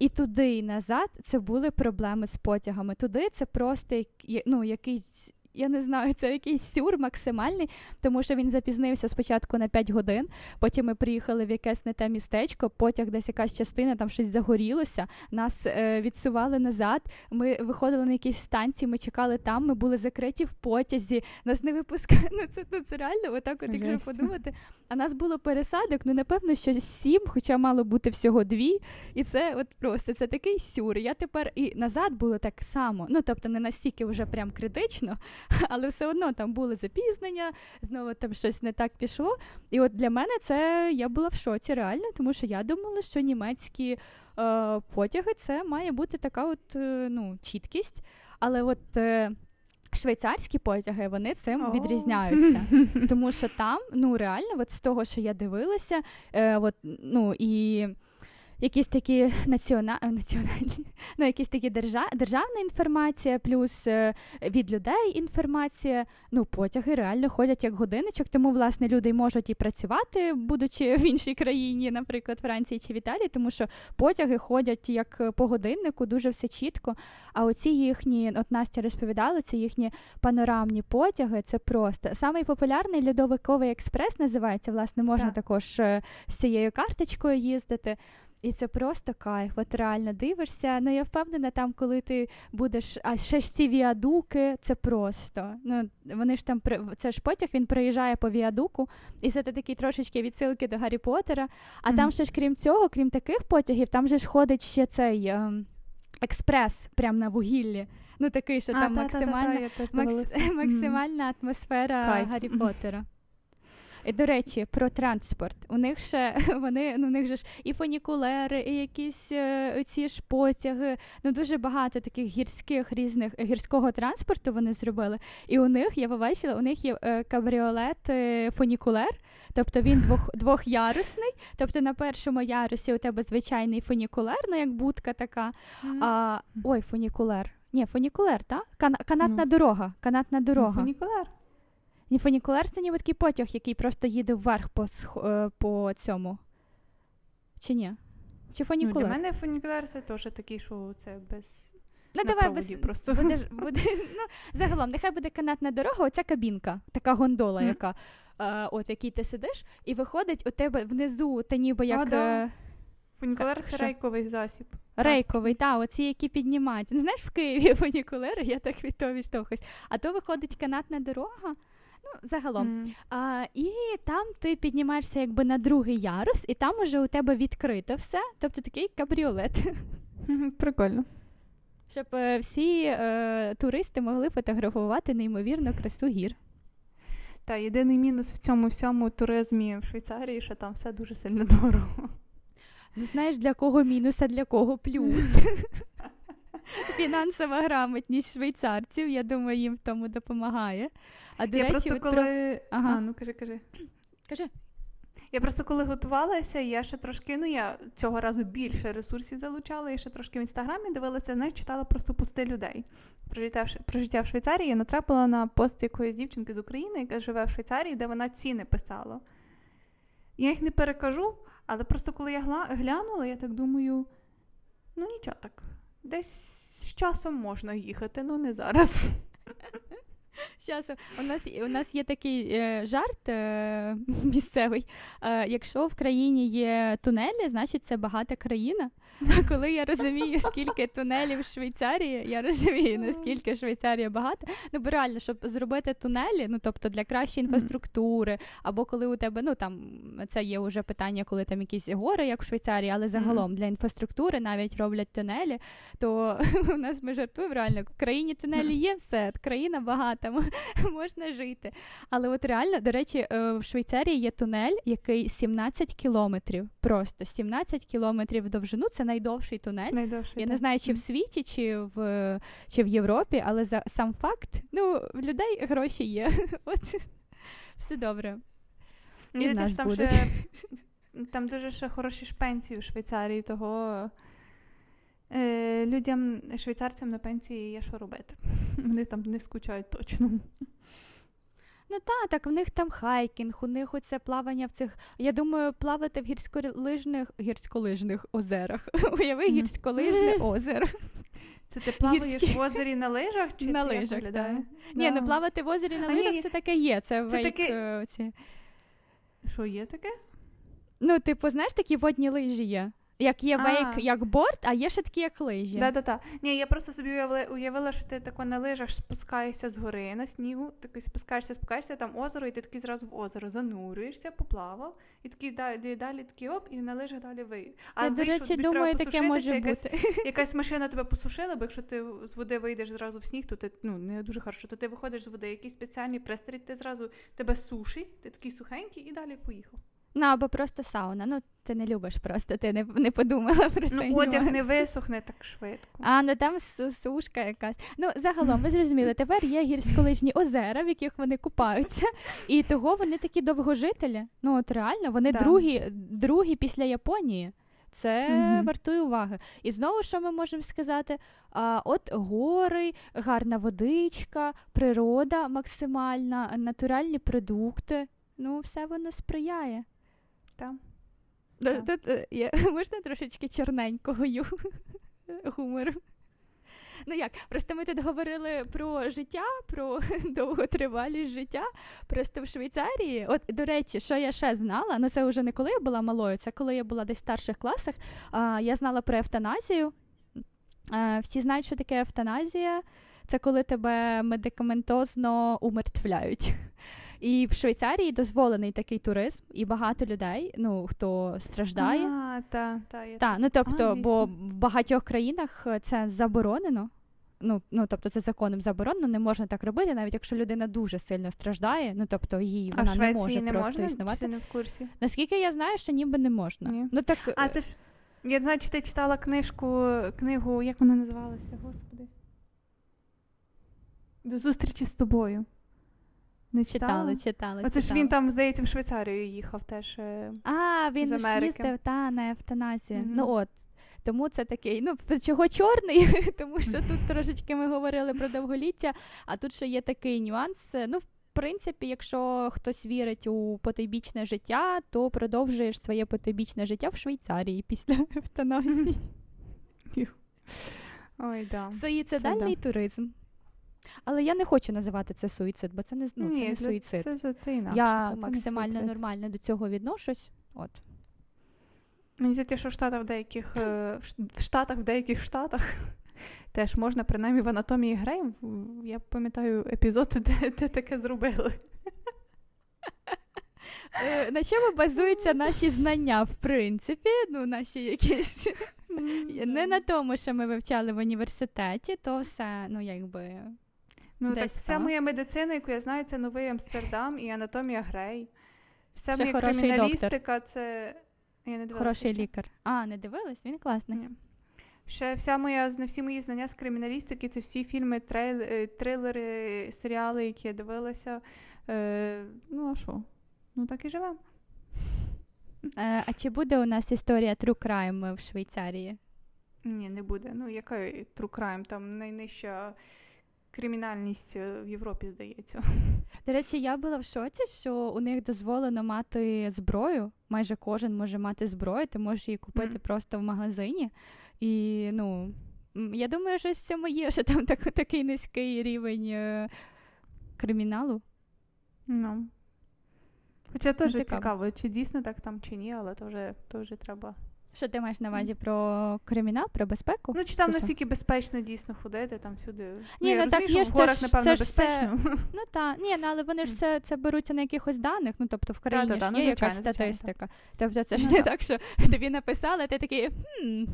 І туди, і назад це були проблеми з потягами. Туди це просто ну, якийсь я не знаю, це якийсь сюр максимальний, тому що він запізнився спочатку на 5 годин. Потім ми приїхали в якесь не те містечко, потяг десь якась частина, там щось загорілося. Нас е, відсували назад. Ми виходили на якісь станції, ми чекали там. Ми були закриті в потязі. Нас не випускали. Ну це ну, це реально, отак, от якщо подумати. А нас було пересадок. Ну напевно, що сім, хоча мало бути всього дві. І це от просто це такий сюр. Я тепер і назад було так само. Ну тобто не настільки вже прям критично. але все одно там були запізнення, знову там щось не так пішло. І от для мене це я була в шоці реально, тому що я думала, що німецькі е, потяги це має бути така от е, ну, чіткість. Але от е, швейцарські потяги вони цим oh. відрізняються. Тому що там ну реально, от з того, що я дивилася, е, от, ну і якісь такі націона... Е, національні, ну, якісь такі держа... державна інформація, плюс е, від людей інформація. Ну, потяги реально ходять як годиночок, тому власне люди можуть і працювати, будучи в іншій країні, наприклад, Франції чи в Італії, тому що потяги ходять як по годиннику, дуже все чітко. А оці їхні, от Настя розповідала, це їхні панорамні потяги. Це просто самий популярний льодовиковий експрес називається. Власне, можна так. також е, з цією карточкою їздити. І це просто кайф. От реально дивишся. Ну я впевнена, там, коли ти будеш, а ще ж ці віадуки, це просто. Ну вони ж там це ж потяг, він приїжджає по віадуку, і це такі трошечки відсилки до Гаррі Поттера. А mm-hmm. там ще ж крім цього, крім таких потягів, там же ж ходить ще цей е, експрес прямо на вугіллі. Ну такий, що а, там та, максимальна та, та, макс, максимальна атмосфера Гаррі Поттера. До речі, про транспорт. У них ще вони ну, у них же ж і фунікулери, і якісь е, ці ж потяги. Ну дуже багато таких гірських різних гірського транспорту вони зробили. І у них я побачила, у них є е, кабріолет е, фунікулер. Тобто він двох двохярусний. Тобто на першому ярусі у тебе звичайний фунікулер, ну як будка така. А, Ой, фунікулер. Ні, фунікулер, так? Кан- канатна mm. дорога. Канатна дорога. Фунікулер. Ні, фунікулер це ніби такий потяг, який просто їде вверх по е, по цьому. Чи ні? Чи фунікулер? Ну, Для мене фунікулер це теж такий, що це без. Ну, На давай без просто. Буде, буде, ну, Загалом, нехай буде канатна дорога, оця кабінка, така гондола, яка, е, от в якій ти сидиш, і виходить у тебе внизу, та ніби як. О, да. е, Фунікулер це рейковий засіб. Рейковий, так, оці, які піднімають. Не знаєш, в Києві фунікулери, я так від того відштовхуюсь. А то виходить канатна дорога. Ну, загалом. Mm. А, І там ти піднімаєшся якби на другий ярус, і там уже у тебе відкрито все. Тобто такий кабріолет. Прикольно. Щоб е, всі е, туристи могли фотографувати неймовірну красу гір. Та єдиний мінус в цьому всьому туризмі в Швейцарії, що там все дуже сильно дорого. Ну, знаєш, для кого мінус, а для кого плюс. Фінансова грамотність швейцарців, я думаю, їм в тому допомагає. А до я речі, просто коли. Про... Ага. А, ну кажи, кажи. Кажи. Я просто коли готувалася, я ще трошки, ну я цього разу більше ресурсів залучала, я ще трошки в інстаграмі дивилася, знаєш, читала просто пости людей. Про життя, про життя в Швейцарії я натрапила на пост якоїсь дівчинки з України, яка живе в Швейцарії, де вона ціни писала. Я їх не перекажу, але просто коли я глянула, я так думаю: ну нічого так, десь з часом можна їхати, ну не зараз. Щас, у нас у нас є такий е, жарт е, місцевий. Е, якщо в країні є тунелі, значить це багата країна. Коли я розумію, скільки тунелів в Швейцарії, я розумію, наскільки Швейцарія багата. Ну бо реально, щоб зробити тунелі, ну тобто для кращої інфраструктури, або коли у тебе ну там це є вже питання, коли там якісь гори, як в Швейцарії, але загалом для інфраструктури навіть роблять тунелі, то у нас ми жартуємо реально в країні тунелі є все, країна багата, можна жити. Але от реально, до речі, е, в Швейцарії є тунель, який 17 кілометрів, просто 17 кілометрів довжину. Це найдовший тунель. Найдовший, Я так. не знаю, чи в світі, чи в чи в Європі, але за сам факт, ну, в людей гроші є. От все добре. І теж там ще там дуже ще хороші ж пенсії у Швейцарії, того е, людям, швейцарцям на пенсії є що робити. Вони там не скучають точно. Ну так, так, в них там хайкінг, у них оце плавання в цих. Я думаю, плавати в гірськолижних гірськолижних озерах. Уяви гірськолижне озеро. Це ти плаваєш Гірські. в озері на лижах чи На це лижах, так. Ні, ну плавати в озері на А, лижах ні. це таке є. Це, Це вейк. таке- е, ці. Що є таке? Ну, типу, знаєш, такі водні лижі є. Як є А. вейк, як борт, а є ще такі, як лижі. Да, да, да. Ні, я просто собі уявила, уявила, що ти тако на лижах спускаєшся з гори на снігу, такий спускаєшся, спускаєшся, там озеро, і ти такий зразу в озеро занурюєшся, поплавав, і такий далі, далі такий оп, і на лижах далі ви. А Я, до вийшов, речі, тобі ж треба думаю, таке може посушитися, якась, бути. якась машина тебе посушила, бо якщо ти з води вийдеш зразу в сніг, то ти ну не дуже хорошо. То ти виходиш з води, якийсь спеціальний пристрій, ти зразу тебе сушить, ти такий сухенький і далі поїхав. Ну, або просто сауна. Ну, ти не любиш просто, ти не, не подумала про це. Ну, одяг не висохне так швидко. А, ну там сушка якась. Ну, загалом, ви зрозуміли, тепер є гірськолижні озера, в яких вони купаються, і того вони такі довгожителі. Ну, от реально, вони Так. другі, другі після Японії. Це Мгм. вартує уваги. І знову, що ми можемо сказати? А, от гори, гарна водичка, природа максимальна, натуральні продукти. Ну, все воно сприяє. Так. Да, Так. Тут е, можна трошечки чорненького гумору. Ну як, просто ми тут говорили про життя, про довготривалість життя. Просто в Швейцарії, от до речі, що я ще знала, ну це вже не коли я була малою, це коли я була десь в старших класах. А, я знала про евтаназію. А, всі знають, що таке евтаназія. Це коли тебе медикаментозно умертвляють. І в Швейцарії дозволений такий туризм, і багато людей, ну хто страждає. А, та, та, я це- ну тобто, А, бо в багатьох країнах е, це заборонено. Ну, ну тобто, це законом заборонено, не можна так робити, навіть якщо людина дуже сильно страждає, ну тобто їй а в вона не може не просто можна? існувати. Не в курсі? Наскільки я знаю, що ніби не можна. Ні. Ну так А е, це ж. Я знаю, чи ти читала книжку, книгу, як вона називалася, господи. До зустрічі з тобою. Не читала? читали, читали. Оце ж він там, здається, в Швейцарію їхав теж. е. А, він з Америки. їздив та на евтаназію. Мгм. Ну от. Тому це такий, ну чого чорний, тому що тут трошечки ми говорили про довголіття, а тут ще є такий нюанс. Ну, в принципі, якщо хтось вірить у потойбічне життя, то продовжуєш своє потойбічне життя в Швейцарії після евтаназії. Ой, да. Суїцидальний туризм. Але я не хочу називати це суїцид, бо це не, ну, це не суїцид. Це, це, це інакше. я це максимально суїцид. нормально до цього відношусь. От. Мені здається, що в Штатах в деяких е, в Штатах, в деяких штатах теж можна, принаймні в анатомії Грей. Я пам'ятаю епізод, де, де таке зробили. Е, На чому базуються наші знання, в принципі, ну, наші якісь. Не на тому, що ми вивчали в університеті, то все, ну, якби. Ну, так вся так. моя медицина, яку я знаю, це новий Амстердам і анатомія Грей. Вся Ще моя криміналістика це. Я не Хороший ще. лікар. А, не дивилась? Він класний. Ні. Ще вся моя всі мої знання з криміналістики, це всі фільми, трейл, е, трилери, серіали, які я дивилася. Е, ну, а що? Ну так і живемо. Е, а чи буде у нас історія True Crime в Швейцарії? Ні, не буде. Ну, яка true crime? Там найнижча кримінальність е, в Європі, здається. До речі, я була в шоці, що у них дозволено мати зброю. Майже кожен може мати зброю, ти можеш її купити Мгм. просто в магазині. І ну, я думаю, що в цьому є, що там так, такий низький рівень е, криміналу. Ну. Хоча теж цікаво. цікаво. чи дійсно так там, чи ні, але то вже, то вже треба. Що ти маєш на увазі про кримінал, про безпеку? Ну, чи там настільки безпечно дійсно ходити, там всюди. Ні, я ну, так є ж в горах, ж- напевно, це безпечно. Ну так, ні, ну але вони ж це, це беруться на якихось даних. Ну тобто в країні Та-та-та, ж ну, звичайно, якась звичайно, статистика. Тобто це ж Ну, не так. що тобі написали, ти такий хм,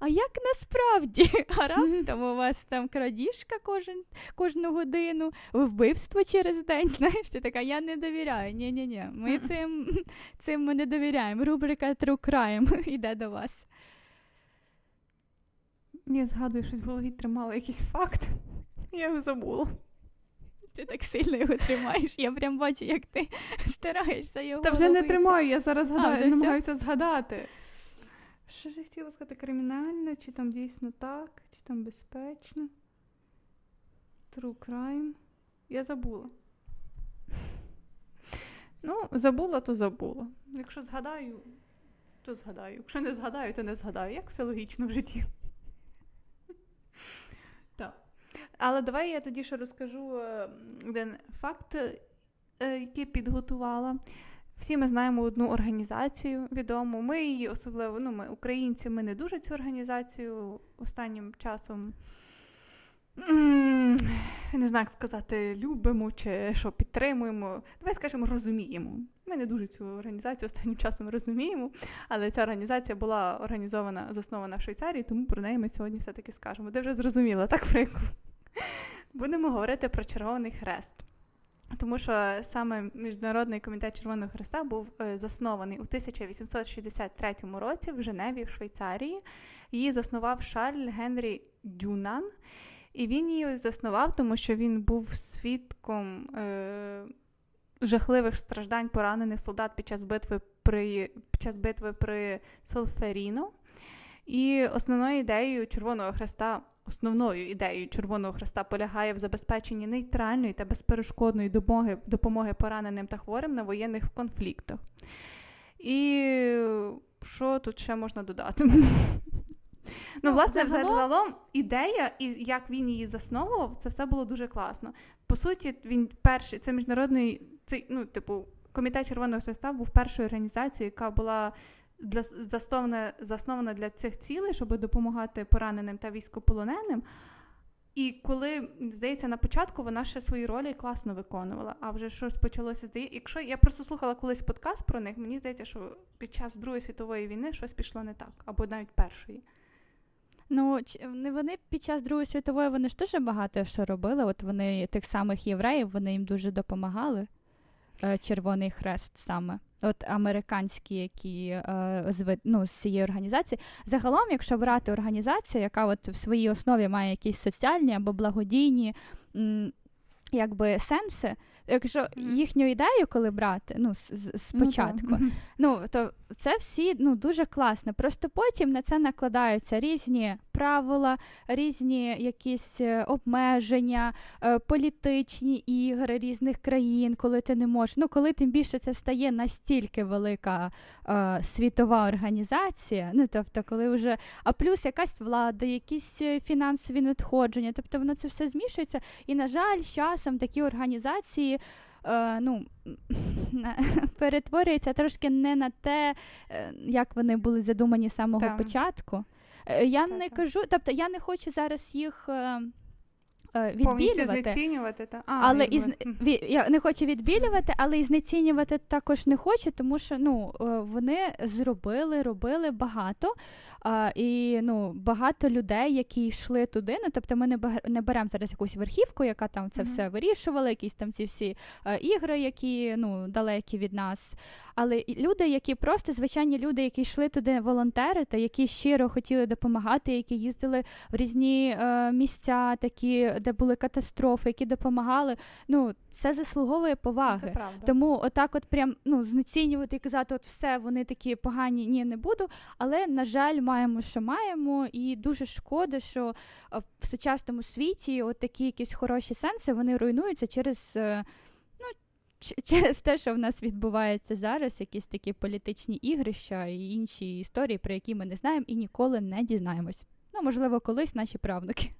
а як насправді? А раптом у вас там крадіжка кожен, кожну годину, вбивство через день. Знаєш, ти така, я не довіряю. Ні, ні, ні. Ми цим, цим ми не довіряємо. Рубрика True Crime йде до вас. Я згадую, щось в голові тримала якийсь факт. Я його забула. Ти так сильно його тримаєш. Я прям бачу, як ти стараєшся його. Та вже не тримаю, я зараз згадаю, всьо? намагаюся згадати. Що ж я хотіла сказати, кримінальне, чи там дійсно так, чи там безпечно. True crime. Я забула. Ну, забула, то забула. Якщо згадаю, то згадаю. Якщо не згадаю, то не згадаю. Як все логічно в житті. Так. Але давай я тоді ще розкажу е, один факт, е, який підготувала. Всі ми знаємо одну організацію відому. Ми її особливо, ну ми українці, ми не дуже цю організацію останнім часом. Не знаю, як сказати, любимо чи що підтримуємо. Давай скажемо, розуміємо. Ми не дуже цю організацію останнім часом розуміємо, але ця організація була організована, заснована в Швейцарії, тому про неї ми сьогодні все-таки скажемо. Ти вже зрозуміла, так про? Будемо говорити про Червоний Хрест. Тому що саме Міжнародний комітет Червоного Хреста був е, заснований у 1863 році в Женеві, в Швейцарії. Її заснував Шарль Генрі Дюнан. І він її заснував, тому що він був свідком е, жахливих страждань поранених солдат під час битви при під час битви при Солферіно. І основною ідеєю Червоного Хреста, основною ідеєю Червоного Хреста полягає в забезпеченні нейтральної та безперешкодної допомоги, допомоги пораненим та хворим на воєнних конфліктах. І що тут ще можна додати? Ну, власне, загалом ідея, і як він її засновував, це все було дуже класно. По суті, він перший, це міжнародний, цей, ну, типу, комітет Червоного Хреста був першою організацією, яка була для заснована, заснована для цих цілей, щоб допомагати пораненим та військополоненим. І коли, здається, на початку вона ще свої ролі класно виконувала, а вже щось почалося здається. Якщо я просто слухала колись подкаст про них, мені здається, що під час Другої світової війни щось пішло не так, або навіть першої. Ну, вони під час Другої світової вони ж дуже багато що робили. От вони тих самих євреїв, вони їм дуже допомагали. Е, Червоний хрест саме. От американські, які е, з ну, з цієї організації. Загалом, якщо брати організацію, яка от в своїй основі має якісь соціальні або благодійні м, якби сенси, якщо їхню ідею, коли брати, ну спочатку, ну, ну то це всі ну дуже класно. Просто потім на це накладаються різні правила, різні якісь е, обмеження, е, політичні ігри різних країн, коли ти не можеш. Ну коли тим більше це стає настільки велика е, світова організація, ну тобто, коли вже а плюс якась влада, якісь е, фінансові надходження, тобто воно це все змішується. І на жаль, з часом такі організації е, ну, перетворюються трошки не на те, е, як вони були задумані з самого так. початку. Я так, не так. кажу, тобто я не хочу зараз їх. Е, Повністю знецінювати, та? А, але і я не хочу відбілювати, але і знецінювати також не хочу, тому що ну вони зробили, робили багато. А, І ну, багато людей, які йшли туди. Ну тобто, ми не не беремо зараз якусь верхівку, яка там це mm-hmm. все вирішувала, якісь там ці всі а, ігри, які ну далекі від нас. Але люди, які просто звичайні люди, які йшли туди волонтерити, які щиро хотіли допомагати, які їздили в різні е, місця, такі, де були катастрофи, які допомагали. Ну це заслуговує поваги. Це правда. Тому отак, от прям ну знецінювати і казати, от все вони такі погані, ні, не буду. Але на жаль, маємо, що маємо, і дуже шкода, що в сучасному світі от такі якісь хороші сенси вони руйнуються через. Е, ну, Через те, що в нас відбувається зараз, якісь такі політичні ігрища і інші історії, про які ми не знаємо і ніколи не дізнаємось. Ну, можливо, колись наші правнуки.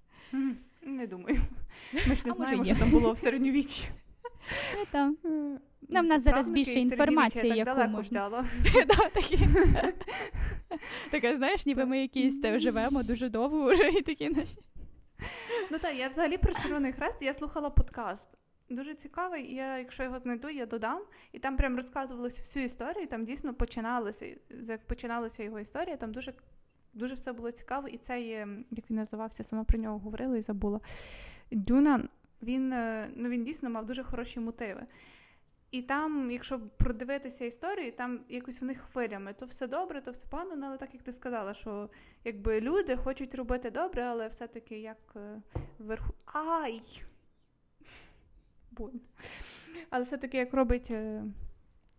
Не думаю. Ми ж не а знаємо, що там було в середньовіччі. Там. Ну, в нас зараз більше інформації, яку далеко можна. Таке, знаєш, ніби ми якісь живемо дуже довго вже і такі наші. Ну так, я взагалі про Червоний Хрест я слухала подкаст. Дуже цікавий, я, якщо його знайду, я додам. І там прям розказувалося всю історію, там дійсно починалася, як починалася його історія, там дуже дуже все було цікаво. І цей, як він називався, сама про нього говорила і забула. Дюнан, він е, ну, він дійсно мав дуже хороші мотиви. І там, якщо продивитися історію, там якось в них хвилями, то все добре, то все погано, але так як ти сказала, що якби люди хочуть робити добре, але все-таки як верху. Ай! Боль. Але все-таки як робить е,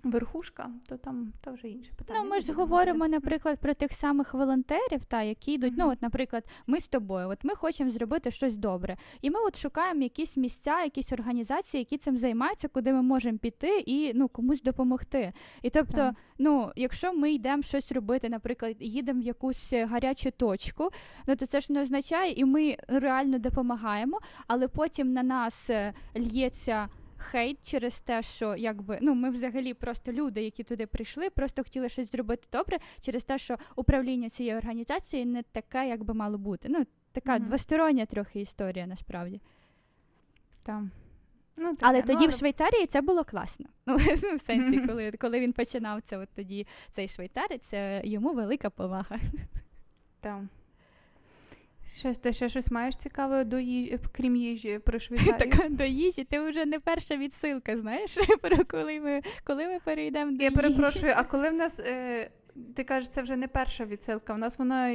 верхушка, то там то вже інше питання. Ну, ми ж говоримо, наприклад, про тих самих волонтерів, та які йдуть. Mm-hmm. Ну, от, наприклад, ми з тобою, от ми хочемо зробити щось добре, і ми от шукаємо якісь місця, якісь організації, які цим займаються, куди ми можемо піти і ну комусь допомогти. І тобто, mm-hmm. ну, якщо ми йдемо щось робити, наприклад, їдемо в якусь гарячу точку, ну то це ж не означає, і ми реально допомагаємо, але потім на нас е, л'ється хейт через те, що якби ну ми взагалі просто люди, які туди прийшли, просто хотіли щось зробити добре, через те, що управління цієї організації не таке, як би мало бути. Ну, така mm-hmm. двостороння трохи історія насправді. Там. Ну, таке, Але тоді ну, в Швейцарії це було класно. Ну, в сенсі, коли коли він починав це, от тоді цей швейцарець, йому велика повага. Там. Щось ти ще щось маєш цікаве до їжі, крім їжі про Швейцарію? Так, до їжі, ти вже не перша відсилка, знаєш, про коли ми коли ми перейдемо до Я їжі. перепрошую, а коли в нас е, ти кажеш, це вже не перша відсилка, в нас вона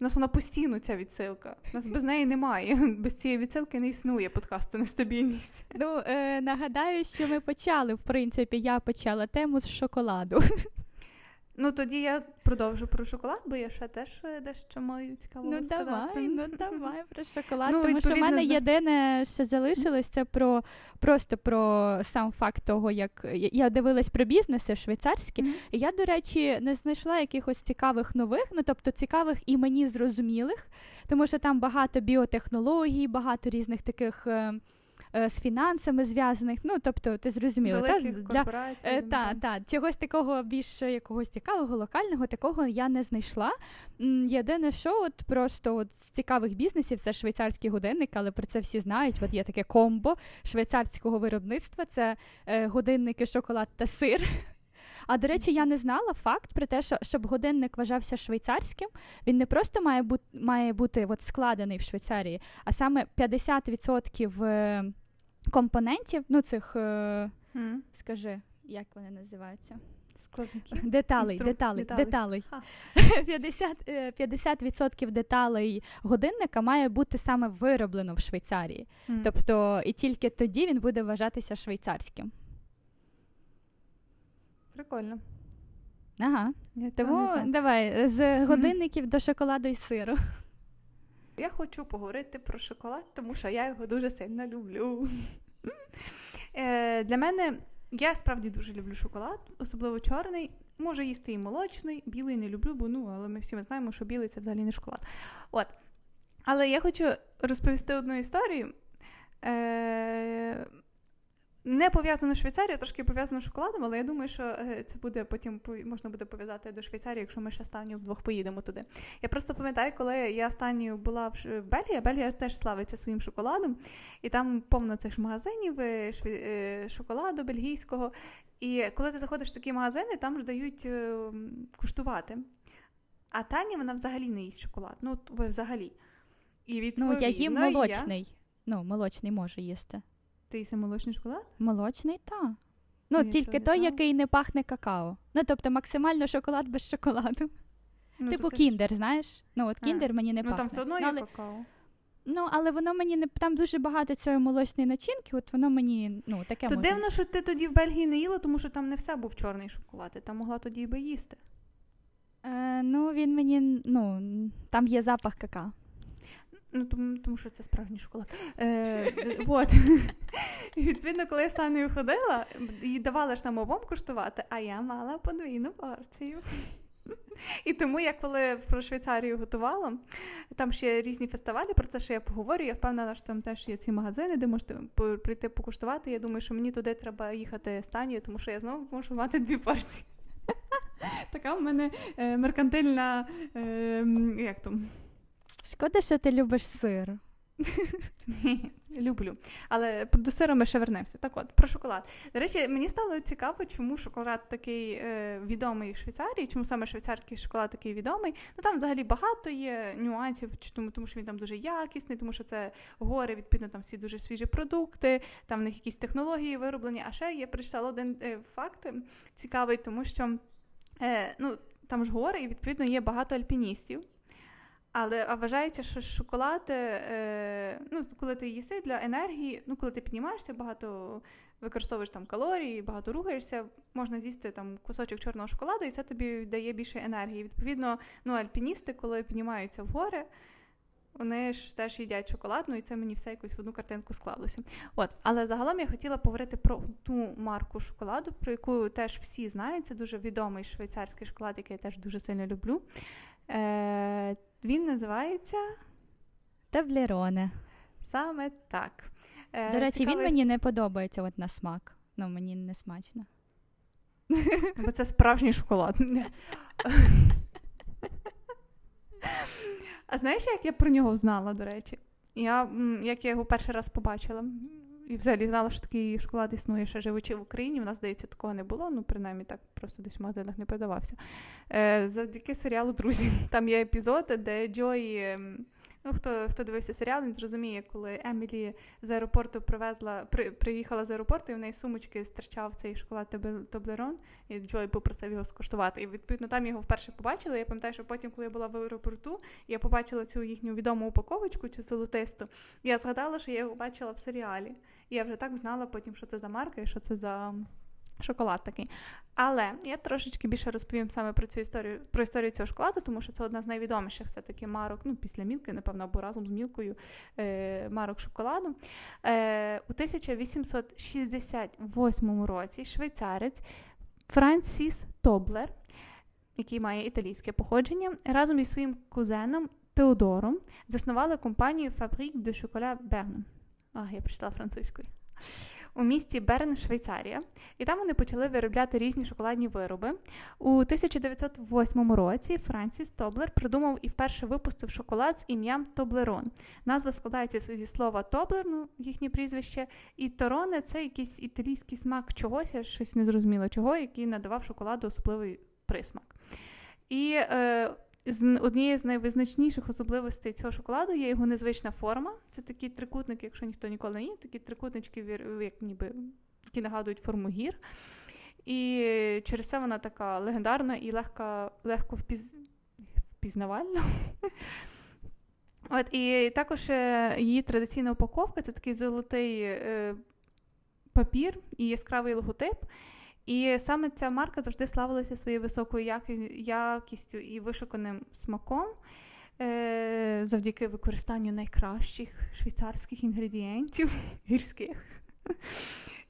у нас вона постійно ця відсилка. У нас без неї немає. Без цієї відсилки не існує подкасту нестабільність. Ну е, нагадаю, що ми почали, в принципі, я почала тему з шоколаду. Ну тоді я продовжу про шоколад, бо я ще теж е, дещо маю цікаво. Ну сказати. давай, ну давай про шоколад. Ну, тому що в мене за... єдине, що залишилось, це про просто про сам факт того, як я дивилась про бізнеси швейцарські, mm-hmm. і я, до речі, не знайшла якихось цікавих нових, ну тобто цікавих і мені зрозумілих, тому що там багато біотехнологій, багато різних таких. Е, з фінансами зв'язаних. Ну тобто, ти зрозуміла, та, для е, та, та, чогось такого більш якогось цікавого, локального такого я не знайшла. Єдине, що от просто от з цікавих бізнесів це швейцарський годинник, але про це всі знають. От є таке комбо швейцарського виробництва: це е, годинники, шоколад та сир. А до речі, я не знала факт про те, що щоб годинник вважався швейцарським, він не просто має бути має бути от складений в Швейцарії, а саме 50% компонентів, ну цих, mm. скажи, як вони називаються? Складники. Деталей, Інстру... деталей, деталей. 50%, 50% деталей годинника має бути саме вироблено в Швейцарії. Mm. Тобто, і тільки тоді він буде вважатися швейцарським. Прикольно. Ага. Я Тому давай з годинників mm. до шоколаду і сиру. Я хочу поговорити про шоколад, тому що я його дуже сильно люблю. Е, Для мене я справді дуже люблю шоколад, особливо чорний. Можу їсти і молочний, білий не люблю, бо ну, але ми всі знаємо, що білий це взагалі не шоколад. От. Але я хочу розповісти одну історію. Е, не пов'язано з Швейцарією, трошки пов'язано з шоколадом, але я думаю, що е, це буде потім можна буде пов'язати до Швейцарії, якщо ми ще останню вдвох поїдемо туди. Я просто пам'ятаю, коли я останньою була в Бельгії, Бельгія теж славиться своїм шоколадом, і там повно цих магазинів е, е, шоколаду бельгійського. І коли ти заходиш в такі магазини, там ж дають куштувати. А Таня вона взагалі не їсть шоколад. Ну, ви взагалі. І Ну, я їм молочний. Я... Ну, молочний можу їсти. Ти їси молочний шоколад? Молочний, так. Ну, ну тільки той, який не пахне какао. Ну, тобто максимально шоколад без шоколаду. Ну, типу кіндер, ж... знаєш? Ну, от кіндер мені не ну, пахне. Ну, там все одно є але... какао. Ну, але воно мені не там дуже багато цієї молочної начинки, от воно мені ну, таке. То може... дивно, що ти тоді в Бельгії не їла, тому що там не все був чорний шоколад, і там могла тоді би їсти. Е, Ну, він мені, ну, там є запах какао. Ну, тому тому що це справжній шоколад. Е, от. Відповідно, коли я з Танею ходила, і давали ж нам обом куштувати, а я мала подвійну порцію. І тому я коли про Швейцарію готувала, там ще різні фестивалі, про це ще я поговорю. Я впевнена, що там теж є ці магазини, де можете прийти покуштувати. Я думаю, що мені туди треба їхати з тому що я знову можу мати дві порції. Така в мене е, меркантильна. Е, як там? Шкода, що ти любиш сир. Люблю. Але до сиру ми ще вернемося. Так от, про шоколад. До речі, мені стало цікаво, чому шоколад такий е, відомий в Швейцарії, чому саме швейцарський шоколад такий відомий. Ну там взагалі багато є нюансів, тому, тому що він там дуже якісний, тому що це гори, відповідно, там всі дуже свіжі продукти, там в них якісь технології вироблені. А ще я прочитала один е, факт цікавий, тому що е, ну, там ж гори, і відповідно є багато альпіністів. Але а вважається, що шоколад, е, ну, коли ти їси для енергії, ну коли ти піднімаєшся, багато використовуєш там калорії, багато рухаєшся, можна з'їсти там кусочок чорного шоколаду, і це тобі дає більше енергії. Відповідно, ну альпіністи, коли піднімаються в гори, вони ж теж їдять шоколад, ну і це мені все якось в одну картинку склалося. От, але загалом я хотіла поговорити про ту марку шоколаду, про яку теж всі знають. Це дуже відомий швейцарський шоколад, який я теж дуже сильно люблю. Е, Він називається Таблероне. Саме так. Е, До речі, цікавий... він мені не подобається от на смак. Ну, мені не смачно. Бо це справжній шоколад. А знаєш, як я про нього знала, до речі? Я, Як я його перший раз побачила, і взагалі знала, що такий шоколад існує, ще живучи в Україні. У нас, здається, такого не було, ну, принаймні так просто десь в магазинах не подавався. Е, Завдяки серіалу Друзі. Там є епізод, де Джої ем, Ну, хто хто дивився серіал, він зрозуміє, коли Емілі з аеропорту привезла, при, приїхала з аеропорту, і в неї сумочки стирчав цей шоколад Тоблерон, і Джой попросив його скуштувати. І відповідно там його вперше побачила. Я пам'ятаю, що потім, коли я була в аеропорту, я побачила цю їхню відому упаковочку, цю золотисту. Я згадала, що я його бачила в серіалі. І я вже так знала потім, що це за марка і що це за шоколад такий. Але я трошечки більше розповім саме про цю історію про історію цього шоколаду, тому що це одна з найвідоміших все-таки марок, ну, після мілки, напевно, або разом з мілкою е, марок шоколаду. Е, У 1868 році швейцарець Франсіс Тоблер, який має італійське походження, разом із своїм кузеном Теодором заснували компанію Fabrique de Chocolat Berne. А, я прочитала французькою у місті Берн, Швейцарія, і там вони почали виробляти різні шоколадні вироби. У 1908 році Франсіс Тоблер придумав і вперше випустив шоколад з ім'ям Тоблерон. Назва складається зі слова Тоблер, ну їхнє прізвище, і Тороне це якийсь італійський смак чогось, я щось незрозуміло чого, який надавав шоколаду особливий присмак. І е, з однією з найвизначніших особливостей цього шоколаду є його незвична форма. Це такі трикутники, якщо ніхто ніколи не їв, такі трикутнички, як ніби, які нагадують форму гір. І через це вона така легендарна і легка, легко впіз... впізнавальна. От, І також е, її традиційна упаковка це такий золотий е, папір і яскравий логотип. І саме ця марка завжди славилася своєю високою якістю і вишуканим смаком е, завдяки використанню найкращих швейцарських інгредієнтів гірських.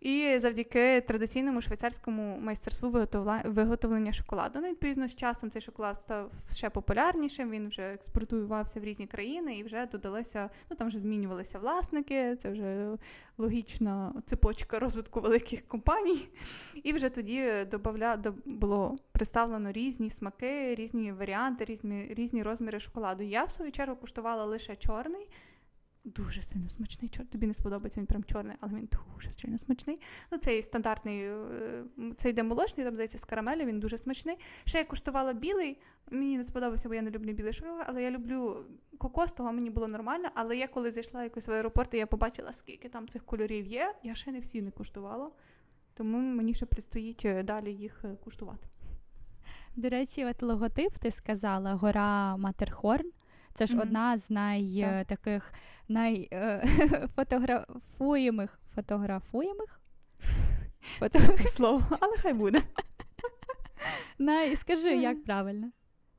І завдяки традиційному швейцарському майстерству виготовлення шоколаду. Ну, відповідно, з часом цей шоколад став ще популярнішим. Він вже експортувався в різні країни і вже додалося, ну там вже змінювалися власники. Це вже логічна цепочка розвитку великих компаній. І вже тоді добавля, було представлено різні смаки, різні варіанти, різні різні розміри шоколаду. Я в свою чергу куштувала лише чорний дуже сильно смачний. Чор... Тобі не сподобається він прям чорний, але він дуже сильно смачний. Ну, цей стандартний, е, це йде молочний, там здається, з карамелі, він дуже смачний. Ще я куштувала білий, мені не сподобався, бо я не люблю білий шоколад, але я люблю кокос, того мені було нормально. Але я коли зайшла якось в аеропорт, і я побачила, скільки там цих кольорів є, я ще не всі не куштувала. Тому мені ще предстоїть е, далі їх е, куштувати. До речі, от логотип ти сказала гора Матерхорн. Це ж mm-hmm. одна з най так. таких найфотографуємих е, фотографуємих? Слово, але хай буде. Най, Скажи, як правильно?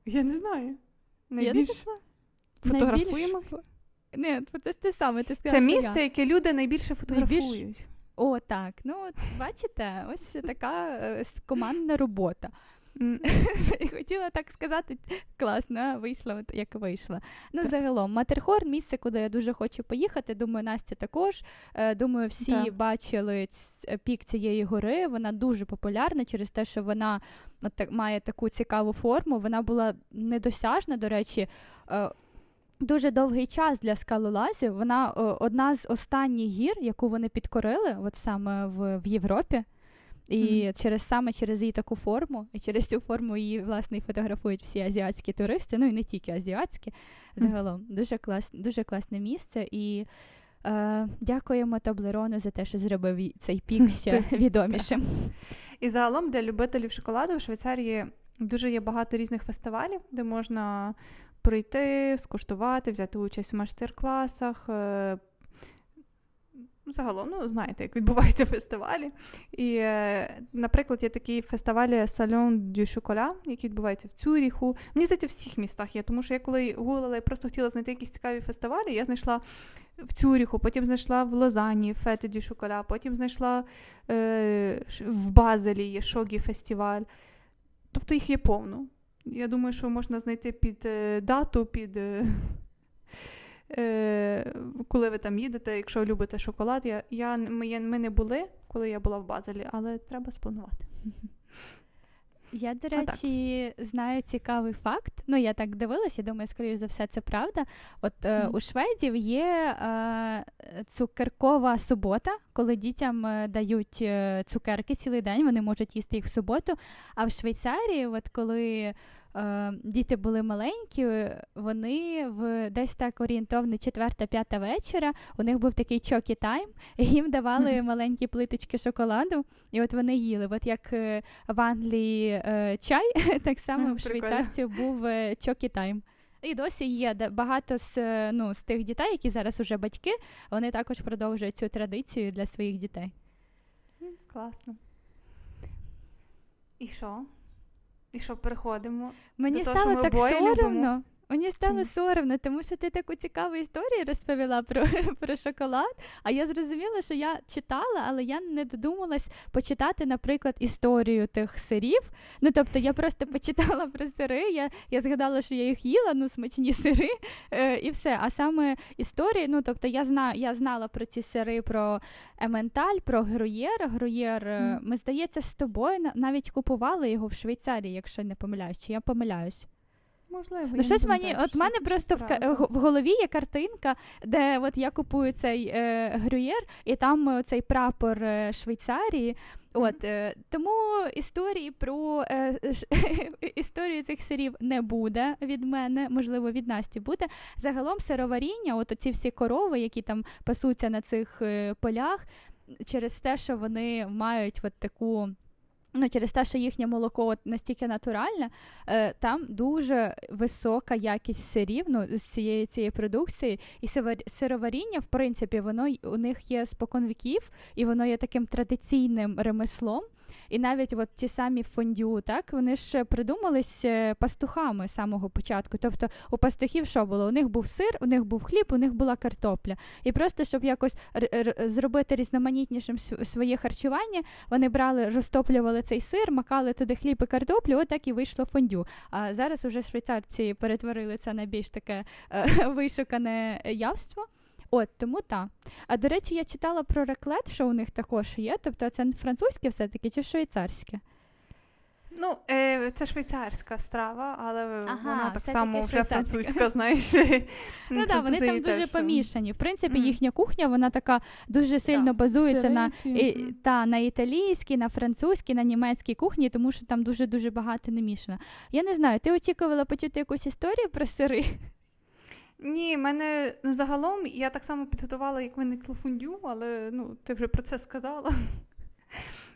Я не знаю. Найбільш фотографуємо? Ні, це ж те саме. Ти сказала, Це місце, яке люди найбільше фотографують. Найбільш... О, так. Ну, бачите, ось така е, командна робота. Хотіла так сказати, класно, вийшла, от як вийшла. Ну, так. загалом, Матерхорн місце, куди я дуже хочу поїхати. Думаю, Настя також. Е, думаю, всі так. бачили пік цієї гори. Вона дуже популярна через те, що вона от, має таку цікаву форму. Вона була недосяжна, до речі. Е, дуже довгий час для скалолазів. Вона одна з останніх гір, яку вони підкорили, от саме в, в Європі. І mm-hmm. через саме через її таку форму, і через цю форму її власне і фотографують всі азіатські туристи, ну і не тільки азіатські. Загалом mm-hmm. дуже клас, дуже класне місце. І е, дякуємо Таблерону за те, що зробив цей пік ще відомішим. І загалом для любителів шоколаду в Швейцарії дуже є багато різних фестивалів, де можна прийти, скуштувати, взяти участь у майстер-класах. Е, загалом, ну, знаєте, як відбуваються фестивалі. І, е, наприклад, є такий фестиваль Салон дю Шоколя, який відбувається в Цюріху. Мені здається, в всіх містах є, тому що я коли гуглила і просто хотіла знайти якісь цікаві фестивалі, я знайшла в Цюріху, потім знайшла в Лозані Фете дю Шоколя, потім знайшла е, в Базелі є Шогі фестиваль. Тобто їх є повно. Я думаю, що можна знайти під е, дату, під. Е, коли ви там їдете, якщо любите шоколад. Я, я, Ми ми не були, коли я була в Базелі, але треба спланувати. Я, до речі, знаю цікавий факт. Ну, я так дивилася, думаю, скоріш за все, це правда. От mm-hmm. у шведів є е, цукеркова субота, коли дітям е, дають цукерки цілий день, вони можуть їсти їх в суботу. А в Швейцарії, от коли діти були маленькі, вони в десь так орієнтовно четверта-п'ята вечора. У них був такий чокі тайм, їм давали маленькі плиточки шоколаду, і от вони їли. От як е, в Англії е, чай, так само в швейцарців був е, чокі тайм. І досі є багато з ну, з тих дітей, які зараз уже батьки, вони також продовжують цю традицію для своїх дітей. Класно. І що? І що переходимо? Мені до стало що ми так соромно. Мені стало соромно, тому що ти таку цікаву історію розповіла про про шоколад. А я зрозуміла, що я читала, але я не додумалась почитати, наприклад, історію тих сирів. Ну тобто я просто почитала про сири. Я я згадала, що я їх їла, ну смачні сири, е, і все. А саме історії, ну тобто, я знаю, я знала про ці сири, про Ементаль, про Груєр. Груєр, mm. ми здається, з тобою навіть купували його в Швейцарії, якщо не помиляюсь, чи я помиляюсь. Можливо, ну, щось мені, от в мене просто в, в голові є картинка, де от я купую цей е, грюєр, і там е, цей прапор е, Швейцарії. От е, тому історії про е, історію цих сирів не буде від мене, можливо, від Насті буде. Загалом сироваріння, от ці всі корови, які там пасуться на цих е, полях, через те, що вони мають от таку. Ну, через те, що їхнє молоко настільки натуральне, е, там дуже висока якість сирів ну, з цієї цієї продукції, і сироваріння, в принципі, воно у них є спокон віків, і воно є таким традиційним ремеслом. І навіть от ті самі фондю, так вони ж придумались е, пастухами з самого початку. Тобто у пастухів що було? У них був сир, у них був хліб, у них була картопля. І просто щоб якось р- р- зробити різноманітнішим своє харчування, вони брали, розтоплювали цей сир, макали туди хліб і картоплю, от так і вийшло фондю. А зараз уже швейцарці перетворили це на більш таке е- вишукане явство. От тому та. А до речі, я читала про реклет, що у них також є. Тобто це французьке все-таки чи швейцарське? Ну, е, це швейцарська страва, але ага, вона так само вже французька, знаєш. Ну так, вони там дуже помішані. В принципі, їхня кухня вона така дуже сильно базується на і, та, на італійській, на французькій, на німецькій кухні, тому що там дуже-дуже багато не мішано. Я не знаю, ти очікувала почути якусь історію про сири? Ні, мене ну, загалом я так само підготувала, як виникло фундю, але ну, ти вже про це сказала.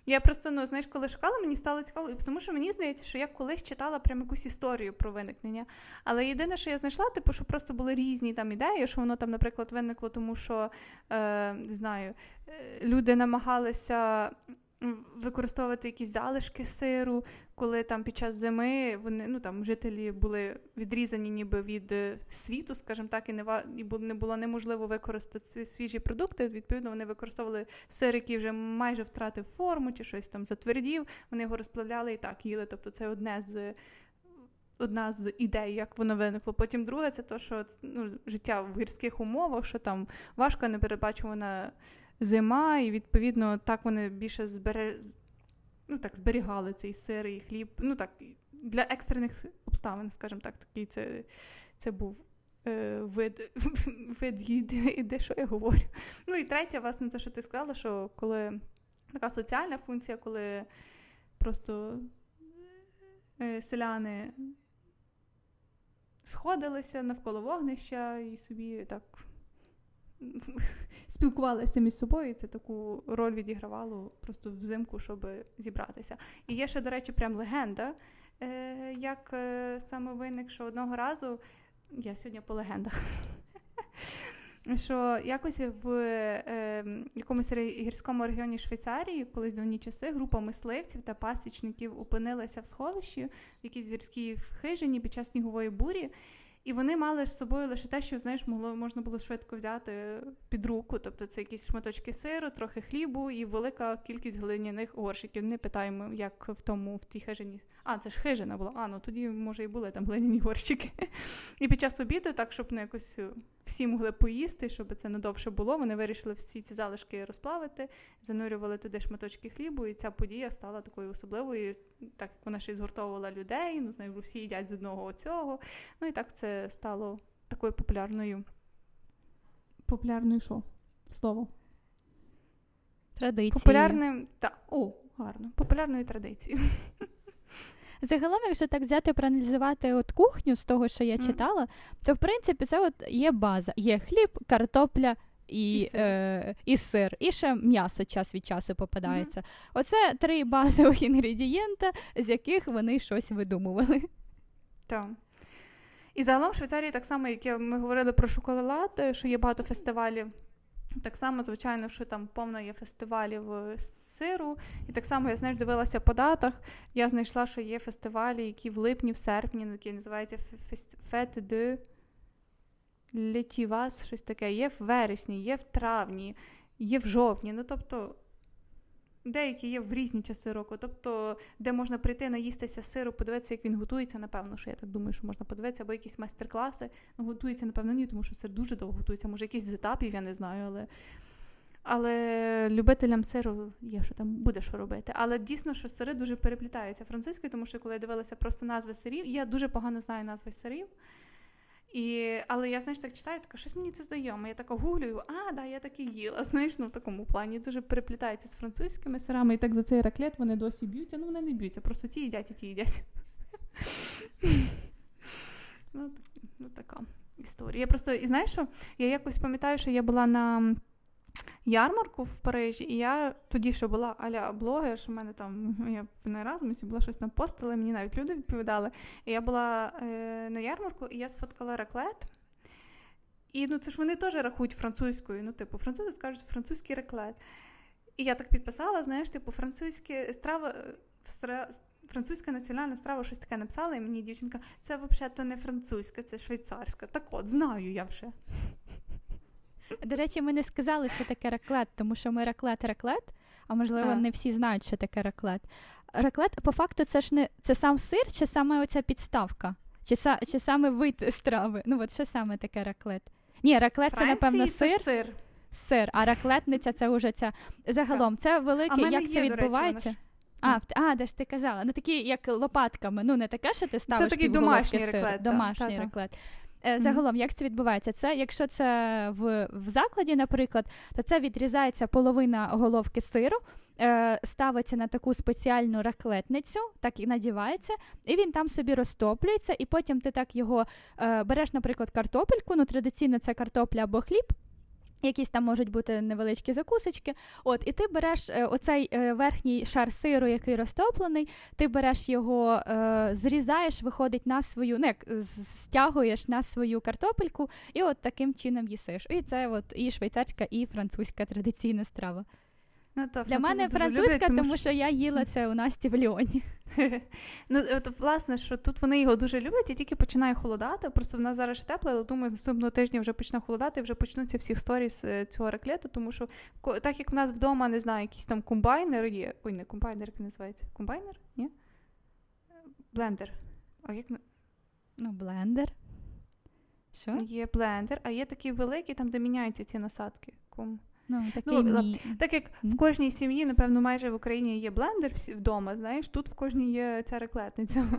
Я просто, ну, знаєш, коли шукала, мені стало цікаво, і тому що мені здається, що я колись читала прям якусь історію про виникнення. Але єдине, що я знайшла, типу, що просто були різні там ідеї, що воно там, наприклад, виникло, тому що е, не знаю, е, люди намагалися використовувати якісь залишки сиру, коли там під час зими вони ну там жителі були відрізані ніби від е, світу, скажімо так, і не не було неможливо використати свіжі продукти. Відповідно, вони використовували сир, який вже майже втратив форму чи щось там затвердів. Вони його розплавляли і так їли. Тобто, це одне з. Одна з ідей, як воно виникло. Потім друге, це то, що ну, життя в гірських умовах, що там важко непередбачувана зима, і відповідно так вони більше збере... ну, так, зберігали цей сир і хліб. Ну так, для екстрених обставин, скажімо так, такий це це був е, вид вид їди, де що я говорю. Ну і третє, власне, те, що ти сказала, що коли така соціальна функція, коли просто е, селяни сходилися навколо вогнища і собі так спілкувалися між собою, і це таку роль відігравало просто взимку, щоб зібратися. І є ще, до речі, прям легенда, е, як е, саме виник, що одного разу я сьогодні по легендах. що якось в е, якомусь гірському регіоні Швейцарії, колись давні часи, група мисливців та пасічників опинилася в сховищі в якійсь гірській хижині під час снігової бурі. І вони мали з собою лише те, що знаєш, могло можна було швидко взяти під руку. Тобто це якісь шматочки сиру, трохи хлібу і велика кількість глиняних горшиків. Не питаємо, як в тому в тій хижині. А, це ж хижина була. А, ну тоді, може, і були там глиняні горщики. І під час обіду, так, щоб не якось всі могли поїсти, щоб це надовше було. Вони вирішили всі ці залишки розплавити, занурювали туди шматочки хлібу, і ця подія стала такою особливою, так як вона ще й згуртовувала людей. Ну, знаю, всі їдять з одного цього. Ну і так це стало такою популярною. Популярною що? Слово? Традицією. Популярним. Так, о, гарно. Популярною традицією. Загалом, якщо так взяти проаналізувати от кухню з того, що я читала, то в принципі це от є база. Є хліб, картопля і і сир, е, і, сир. і ще м'ясо час від часу попадається. Mm-hmm. Оце три базових інгредієнта, з яких вони щось видумували. Так. І загалом в Швейцарії, так само, як ми говорили про шоколад, що є багато фестивалів. Так само, звичайно, що там повно є фестивалів е, сиру. І так само я знаєш, дивилася по датах. Я знайшла, що є фестивалі, які в липні, в серпні, які називаються Фет де Летівас, щось таке. Є в вересні, є в травні, є в жовтні. Ну, тобто Деякі є в різні часи року, тобто, де можна прийти, наїстися сиру, подивитися, як він готується, напевно, що я так думаю, що можна подивитися, або якісь майстер-класи. Ну, готується, напевно, ні, тому що сир дуже довго готується, може, якийсь з етапів, я не знаю, але Але любителям сиру є, що там буде що робити. Але дійсно, що сири дуже переплітаються французькою, тому що коли я дивилася просто назви сирів, я дуже погано знаю назви сирів. І, Але я знаєш, так читаю, така щось мені це знайоме. Я так гуглюю, а, да, я так і їла. Знаєш, ну в такому плані дуже переплітається з французькими сирами, і так за цей раклет вони досі б'ються. Ну, вони не б'ються, просто ті їдять і ті їдять. Ну, ну, така історія. Я просто, і знаєш що? Я якось пам'ятаю, що я була на ярмарку в Парижі, і я тоді ще була аля блогер, що в мене там я на Еразмусі була щось на постели, мені навіть люди відповідали. І я була е, на ярмарку, і я сфоткала реклет. І ну це ж вони теж рахують французькою. Ну, типу, французи скажуть французький реклет. І я так підписала, знаєш, типу, французьке страва. Стра... Французька національна страва щось таке написала, і мені дівчинка, це взагалі не французька, це швейцарська. Так от, знаю я вже. До речі, ми не сказали, що таке раклет, тому що ми раклет-раклет, а можливо, а. не всі знають, що таке раклет. Раклет, по факту, це ж не це сам сир, чи саме оця підставка, чи чи саме вид страви. Ну, от що саме таке раклет? Ні, раклет це, напевно, сир. Це сир. Сир, а раклетниця це вже ця. Загалом, це велике, як є, це відбувається. Речі, а, а, де ж ти казала? Ну такі, як лопатками. Ну, не таке, що ти ставиш. Це такий домашній сир. реклет. Домашній та, реклет. Е, загалом, як це відбувається? Це якщо це в в закладі, наприклад, то це відрізається половина головки сиру, е, ставиться на таку спеціальну раклетницю, так і надівається, і він там собі розтоплюється, і потім ти так його е, береш, наприклад, картопельку. Ну, традиційно це картопля або хліб. Якісь там можуть бути невеличкі закусочки. От, І ти береш е, оцей е, верхній шар сиру, який розтоплений, ти береш його, е, зрізаєш, виходить на свою, ну як стягуєш на свою картопельку, і от таким чином їсиш. І це от і швейцарська, і французька традиційна страва. Ну, то Для мене французька, люблять, тому, тому що я їла це у Насті в Ліоні. Ну, от, власне, що тут вони його дуже люблять і тільки починає холодати. Просто в нас зараз ще тепло, але думаю, з наступного тижня вже почне холодати і вже почнуться всі сторіс е, цього раклету, тому що так як в нас вдома, не знаю, якийсь там комбайнер є. Ой, не комбайнер, як називається? Комбайнер? Ні? Блендер. А як Ну, блендер. Що? Є блендер, а є такий великий, там, де міняються ці насадки. Ком... Ну, такий ну, мій... Так як в кожній сім'ї, напевно, майже в Україні є блендер вдома, знаєш, тут в кожній є ця раклетниця.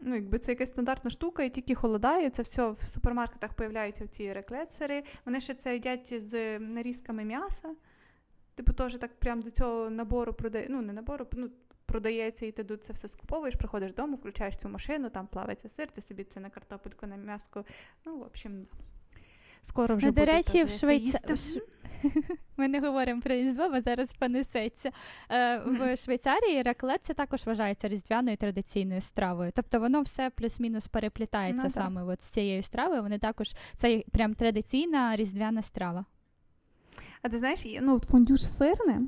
Ну, якби це якась стандартна штука, і тільки холодає, це все в супермаркетах появляються ці раклет сири. Вони ще це їдять з нарізками м'яса. Типу, теж так прямо до цього набору продає, ну, не набору, ну, продається, і ти тут це все скуповуєш, приходиш додому, включаєш цю машину, там плавиться сир, ти собі це на картопельку, на м'яско. Ну, в общем, скоро вже ну, буде. До речі, в Швейцарії Ми не говоримо про різдво, бо зараз понесеться. Е, В Швейцарії раклет це також вважається різдвяною традиційною стравою. Тобто воно все плюс-мінус переплітається Ну, саме от з цією стравою. Вони також це прям традиційна різдвяна страва. А ти знаєш, ну, фондю ж сирне,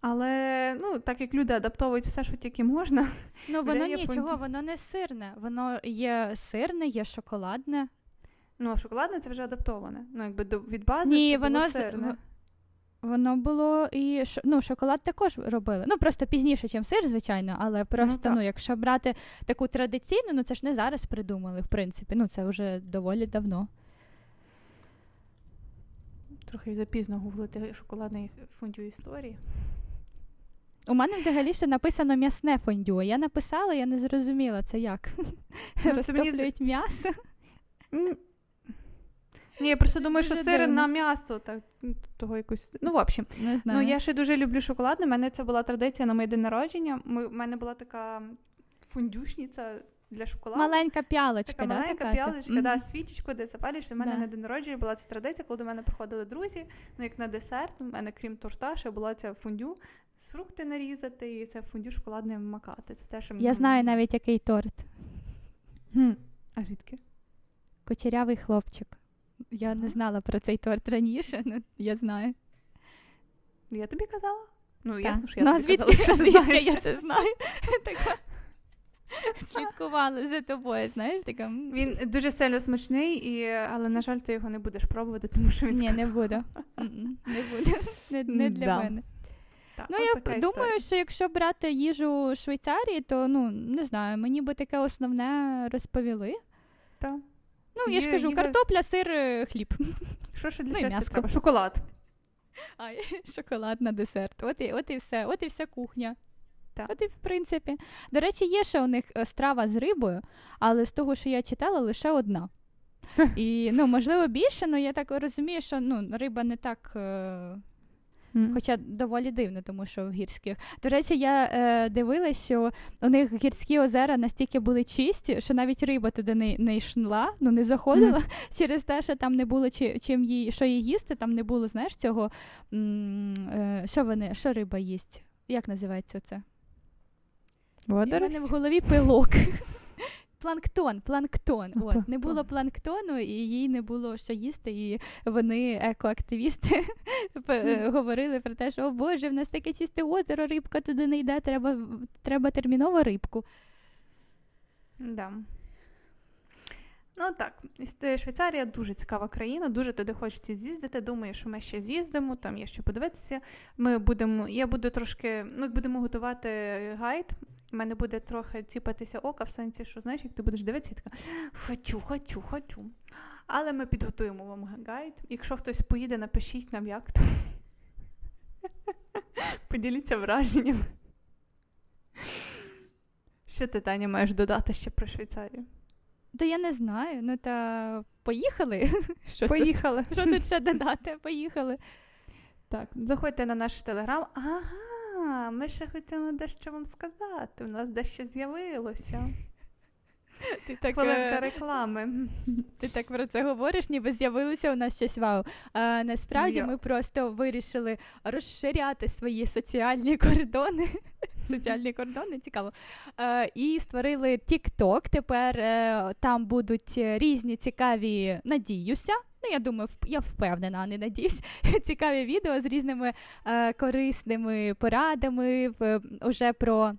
але ну, так як люди адаптовують все, що тільки можна. Ну воно нічого, фондю. воно не сирне. Воно є сирне, є шоколадне. Ну, а шоколадне це вже адаптоване. Ну, якби до, від бази Ні, це воно було сирне. Воно було і ш- ну, шоколад також робили. Ну просто пізніше, ніж сир, звичайно, але просто ну, так. якщо брати таку традиційну, ну це ж не зараз придумали, в принципі. Ну це вже доволі давно. Трохи запізно гуглити шоколадний фондю історії. У мене взагалі ще написано м'ясне фондю. Я написала, я не зрозуміла це як. Ну, це мені м'ясо. Ні, я просто думаю, що сир на м'ясо, так, ну, того якось. Ну, в общем. Не знаю. Ну, я ще дуже люблю шоколадне. У мене це була традиція на моє день народження. Ми, у мене була така фундюшниця для шоколаду. Маленька п'ялочка, Така да, маленька така? п'ялочка, Мгм. да, свічечку, де запалиш. У мене Да. на день народження була ця традиція, коли до мене приходили друзі. Ну, як на десерт, у мене, крім торта, ще була ця фундю з фрукти нарізати, і це фундю шоколадне макати. Це те, що Я знаю навіть який торт. Хм. А звідки? Кучерявий хлопчик. Я не знала про цей торт раніше, але я знаю. Я тобі казала? Ну, Так. ясно, що я ну, тобі звідки, казала, що ти звідки знаєш. я це знаю? така слідкувала за тобою, знаєш, така. Він дуже сильно смачний, і, але, на жаль, ти його не будеш пробувати, тому що він Ні, не буду. Не буду. Не, не для Да. мене. Так, Ну, я п- історія. думаю, що якщо брати їжу Швейцарії, то ну не знаю, мені би таке основне розповіли. Так. Ну, я ж кажу, картопля, сир, е, хліб. Що ще для Ну, щастя треба? Шоколад. А шоколад на десерт. От і, от і все, от і вся кухня. Так. От і в принципі. До речі, є ще у них е, страва з рибою, але з того, що я читала, лише одна. І ну, можливо, більше, але я так розумію, що ну, риба не так. Е... Хоча доволі дивно, тому що в гірських. До речі, я е, дивилась, що у них гірські озера настільки були чисті, що навіть риба туди не, не йшла, ну не заходила через те, що там не було чи, чим їй, що їй їсти, там не було, знаєш, цього. М, е, що вони, що риба їсть? Як називається це? У мене в голові пилок. Планктон, планктон. От, не було планктону, і їй не було що їсти. І вони, екоактивісти, е, говорили про те, що о Боже, в нас таке чисте озеро, рибка туди не йде, треба, треба терміново рибку. Да. Ну так, Швейцарія дуже цікава країна, дуже туди хочеться з'їздити. Думаю, що ми ще з'їздимо, там є що подивитися. Ми будемо, я буду трошки, ну, будемо готувати гайд. У мене буде трохи ціпатися ока в сенсі, що знаєш, як ти будеш дивитися, і така хочу, хочу, хочу. Але ми підготуємо вам гайд. Якщо хтось поїде, напишіть нам, як там. Поділіться враженням. Що ти, Таня, маєш додати ще про Швейцарію? То я не знаю. Ну та поїхали. Що тут, Поїхали. що тут ще додати? Поїхали. Так, заходьте на наш телеграм. Ага, ми ще хотіли дещо вам сказати. У нас дещо з'явилося. Ти так, Хвилинка е, реклами. Ти так про це говориш, ніби з'явилося у нас щось вау. А, насправді Йо. ми просто вирішили розширяти свої соціальні кордони. Соціальні кордони, цікаво. Е, і створили TikTok. Тепер е, там будуть різні цікаві, надіюся. Ну, я думаю, я впевнена, не надіюсь. Цікаві відео з різними е, корисними порадами в, уже про.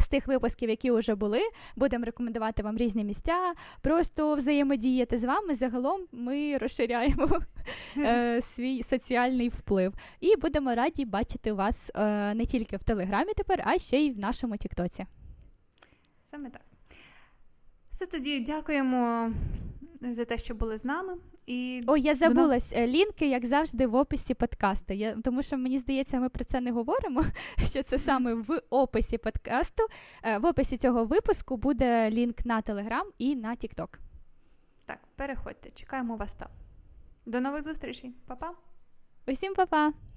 З тих випусків, які вже були, будемо рекомендувати вам різні місця, просто взаємодіяти з вами. Загалом ми розширяємо е, свій соціальний вплив. І будемо раді бачити вас е, не тільки в Телеграмі тепер, а ще й в нашому Тіктоці. Саме так. Все тоді дякуємо за те, що були з нами. І Ой, я забулась вона... лінки, як завжди, в описі подкасту. Я, тому що мені здається, ми про це не говоримо. Що це саме в описі подкасту. Е, в описі цього випуску буде лінк на Телеграм і на Тікток. так, переходьте, чекаємо вас там. До нових зустрічей. Па-па! Усім па-па!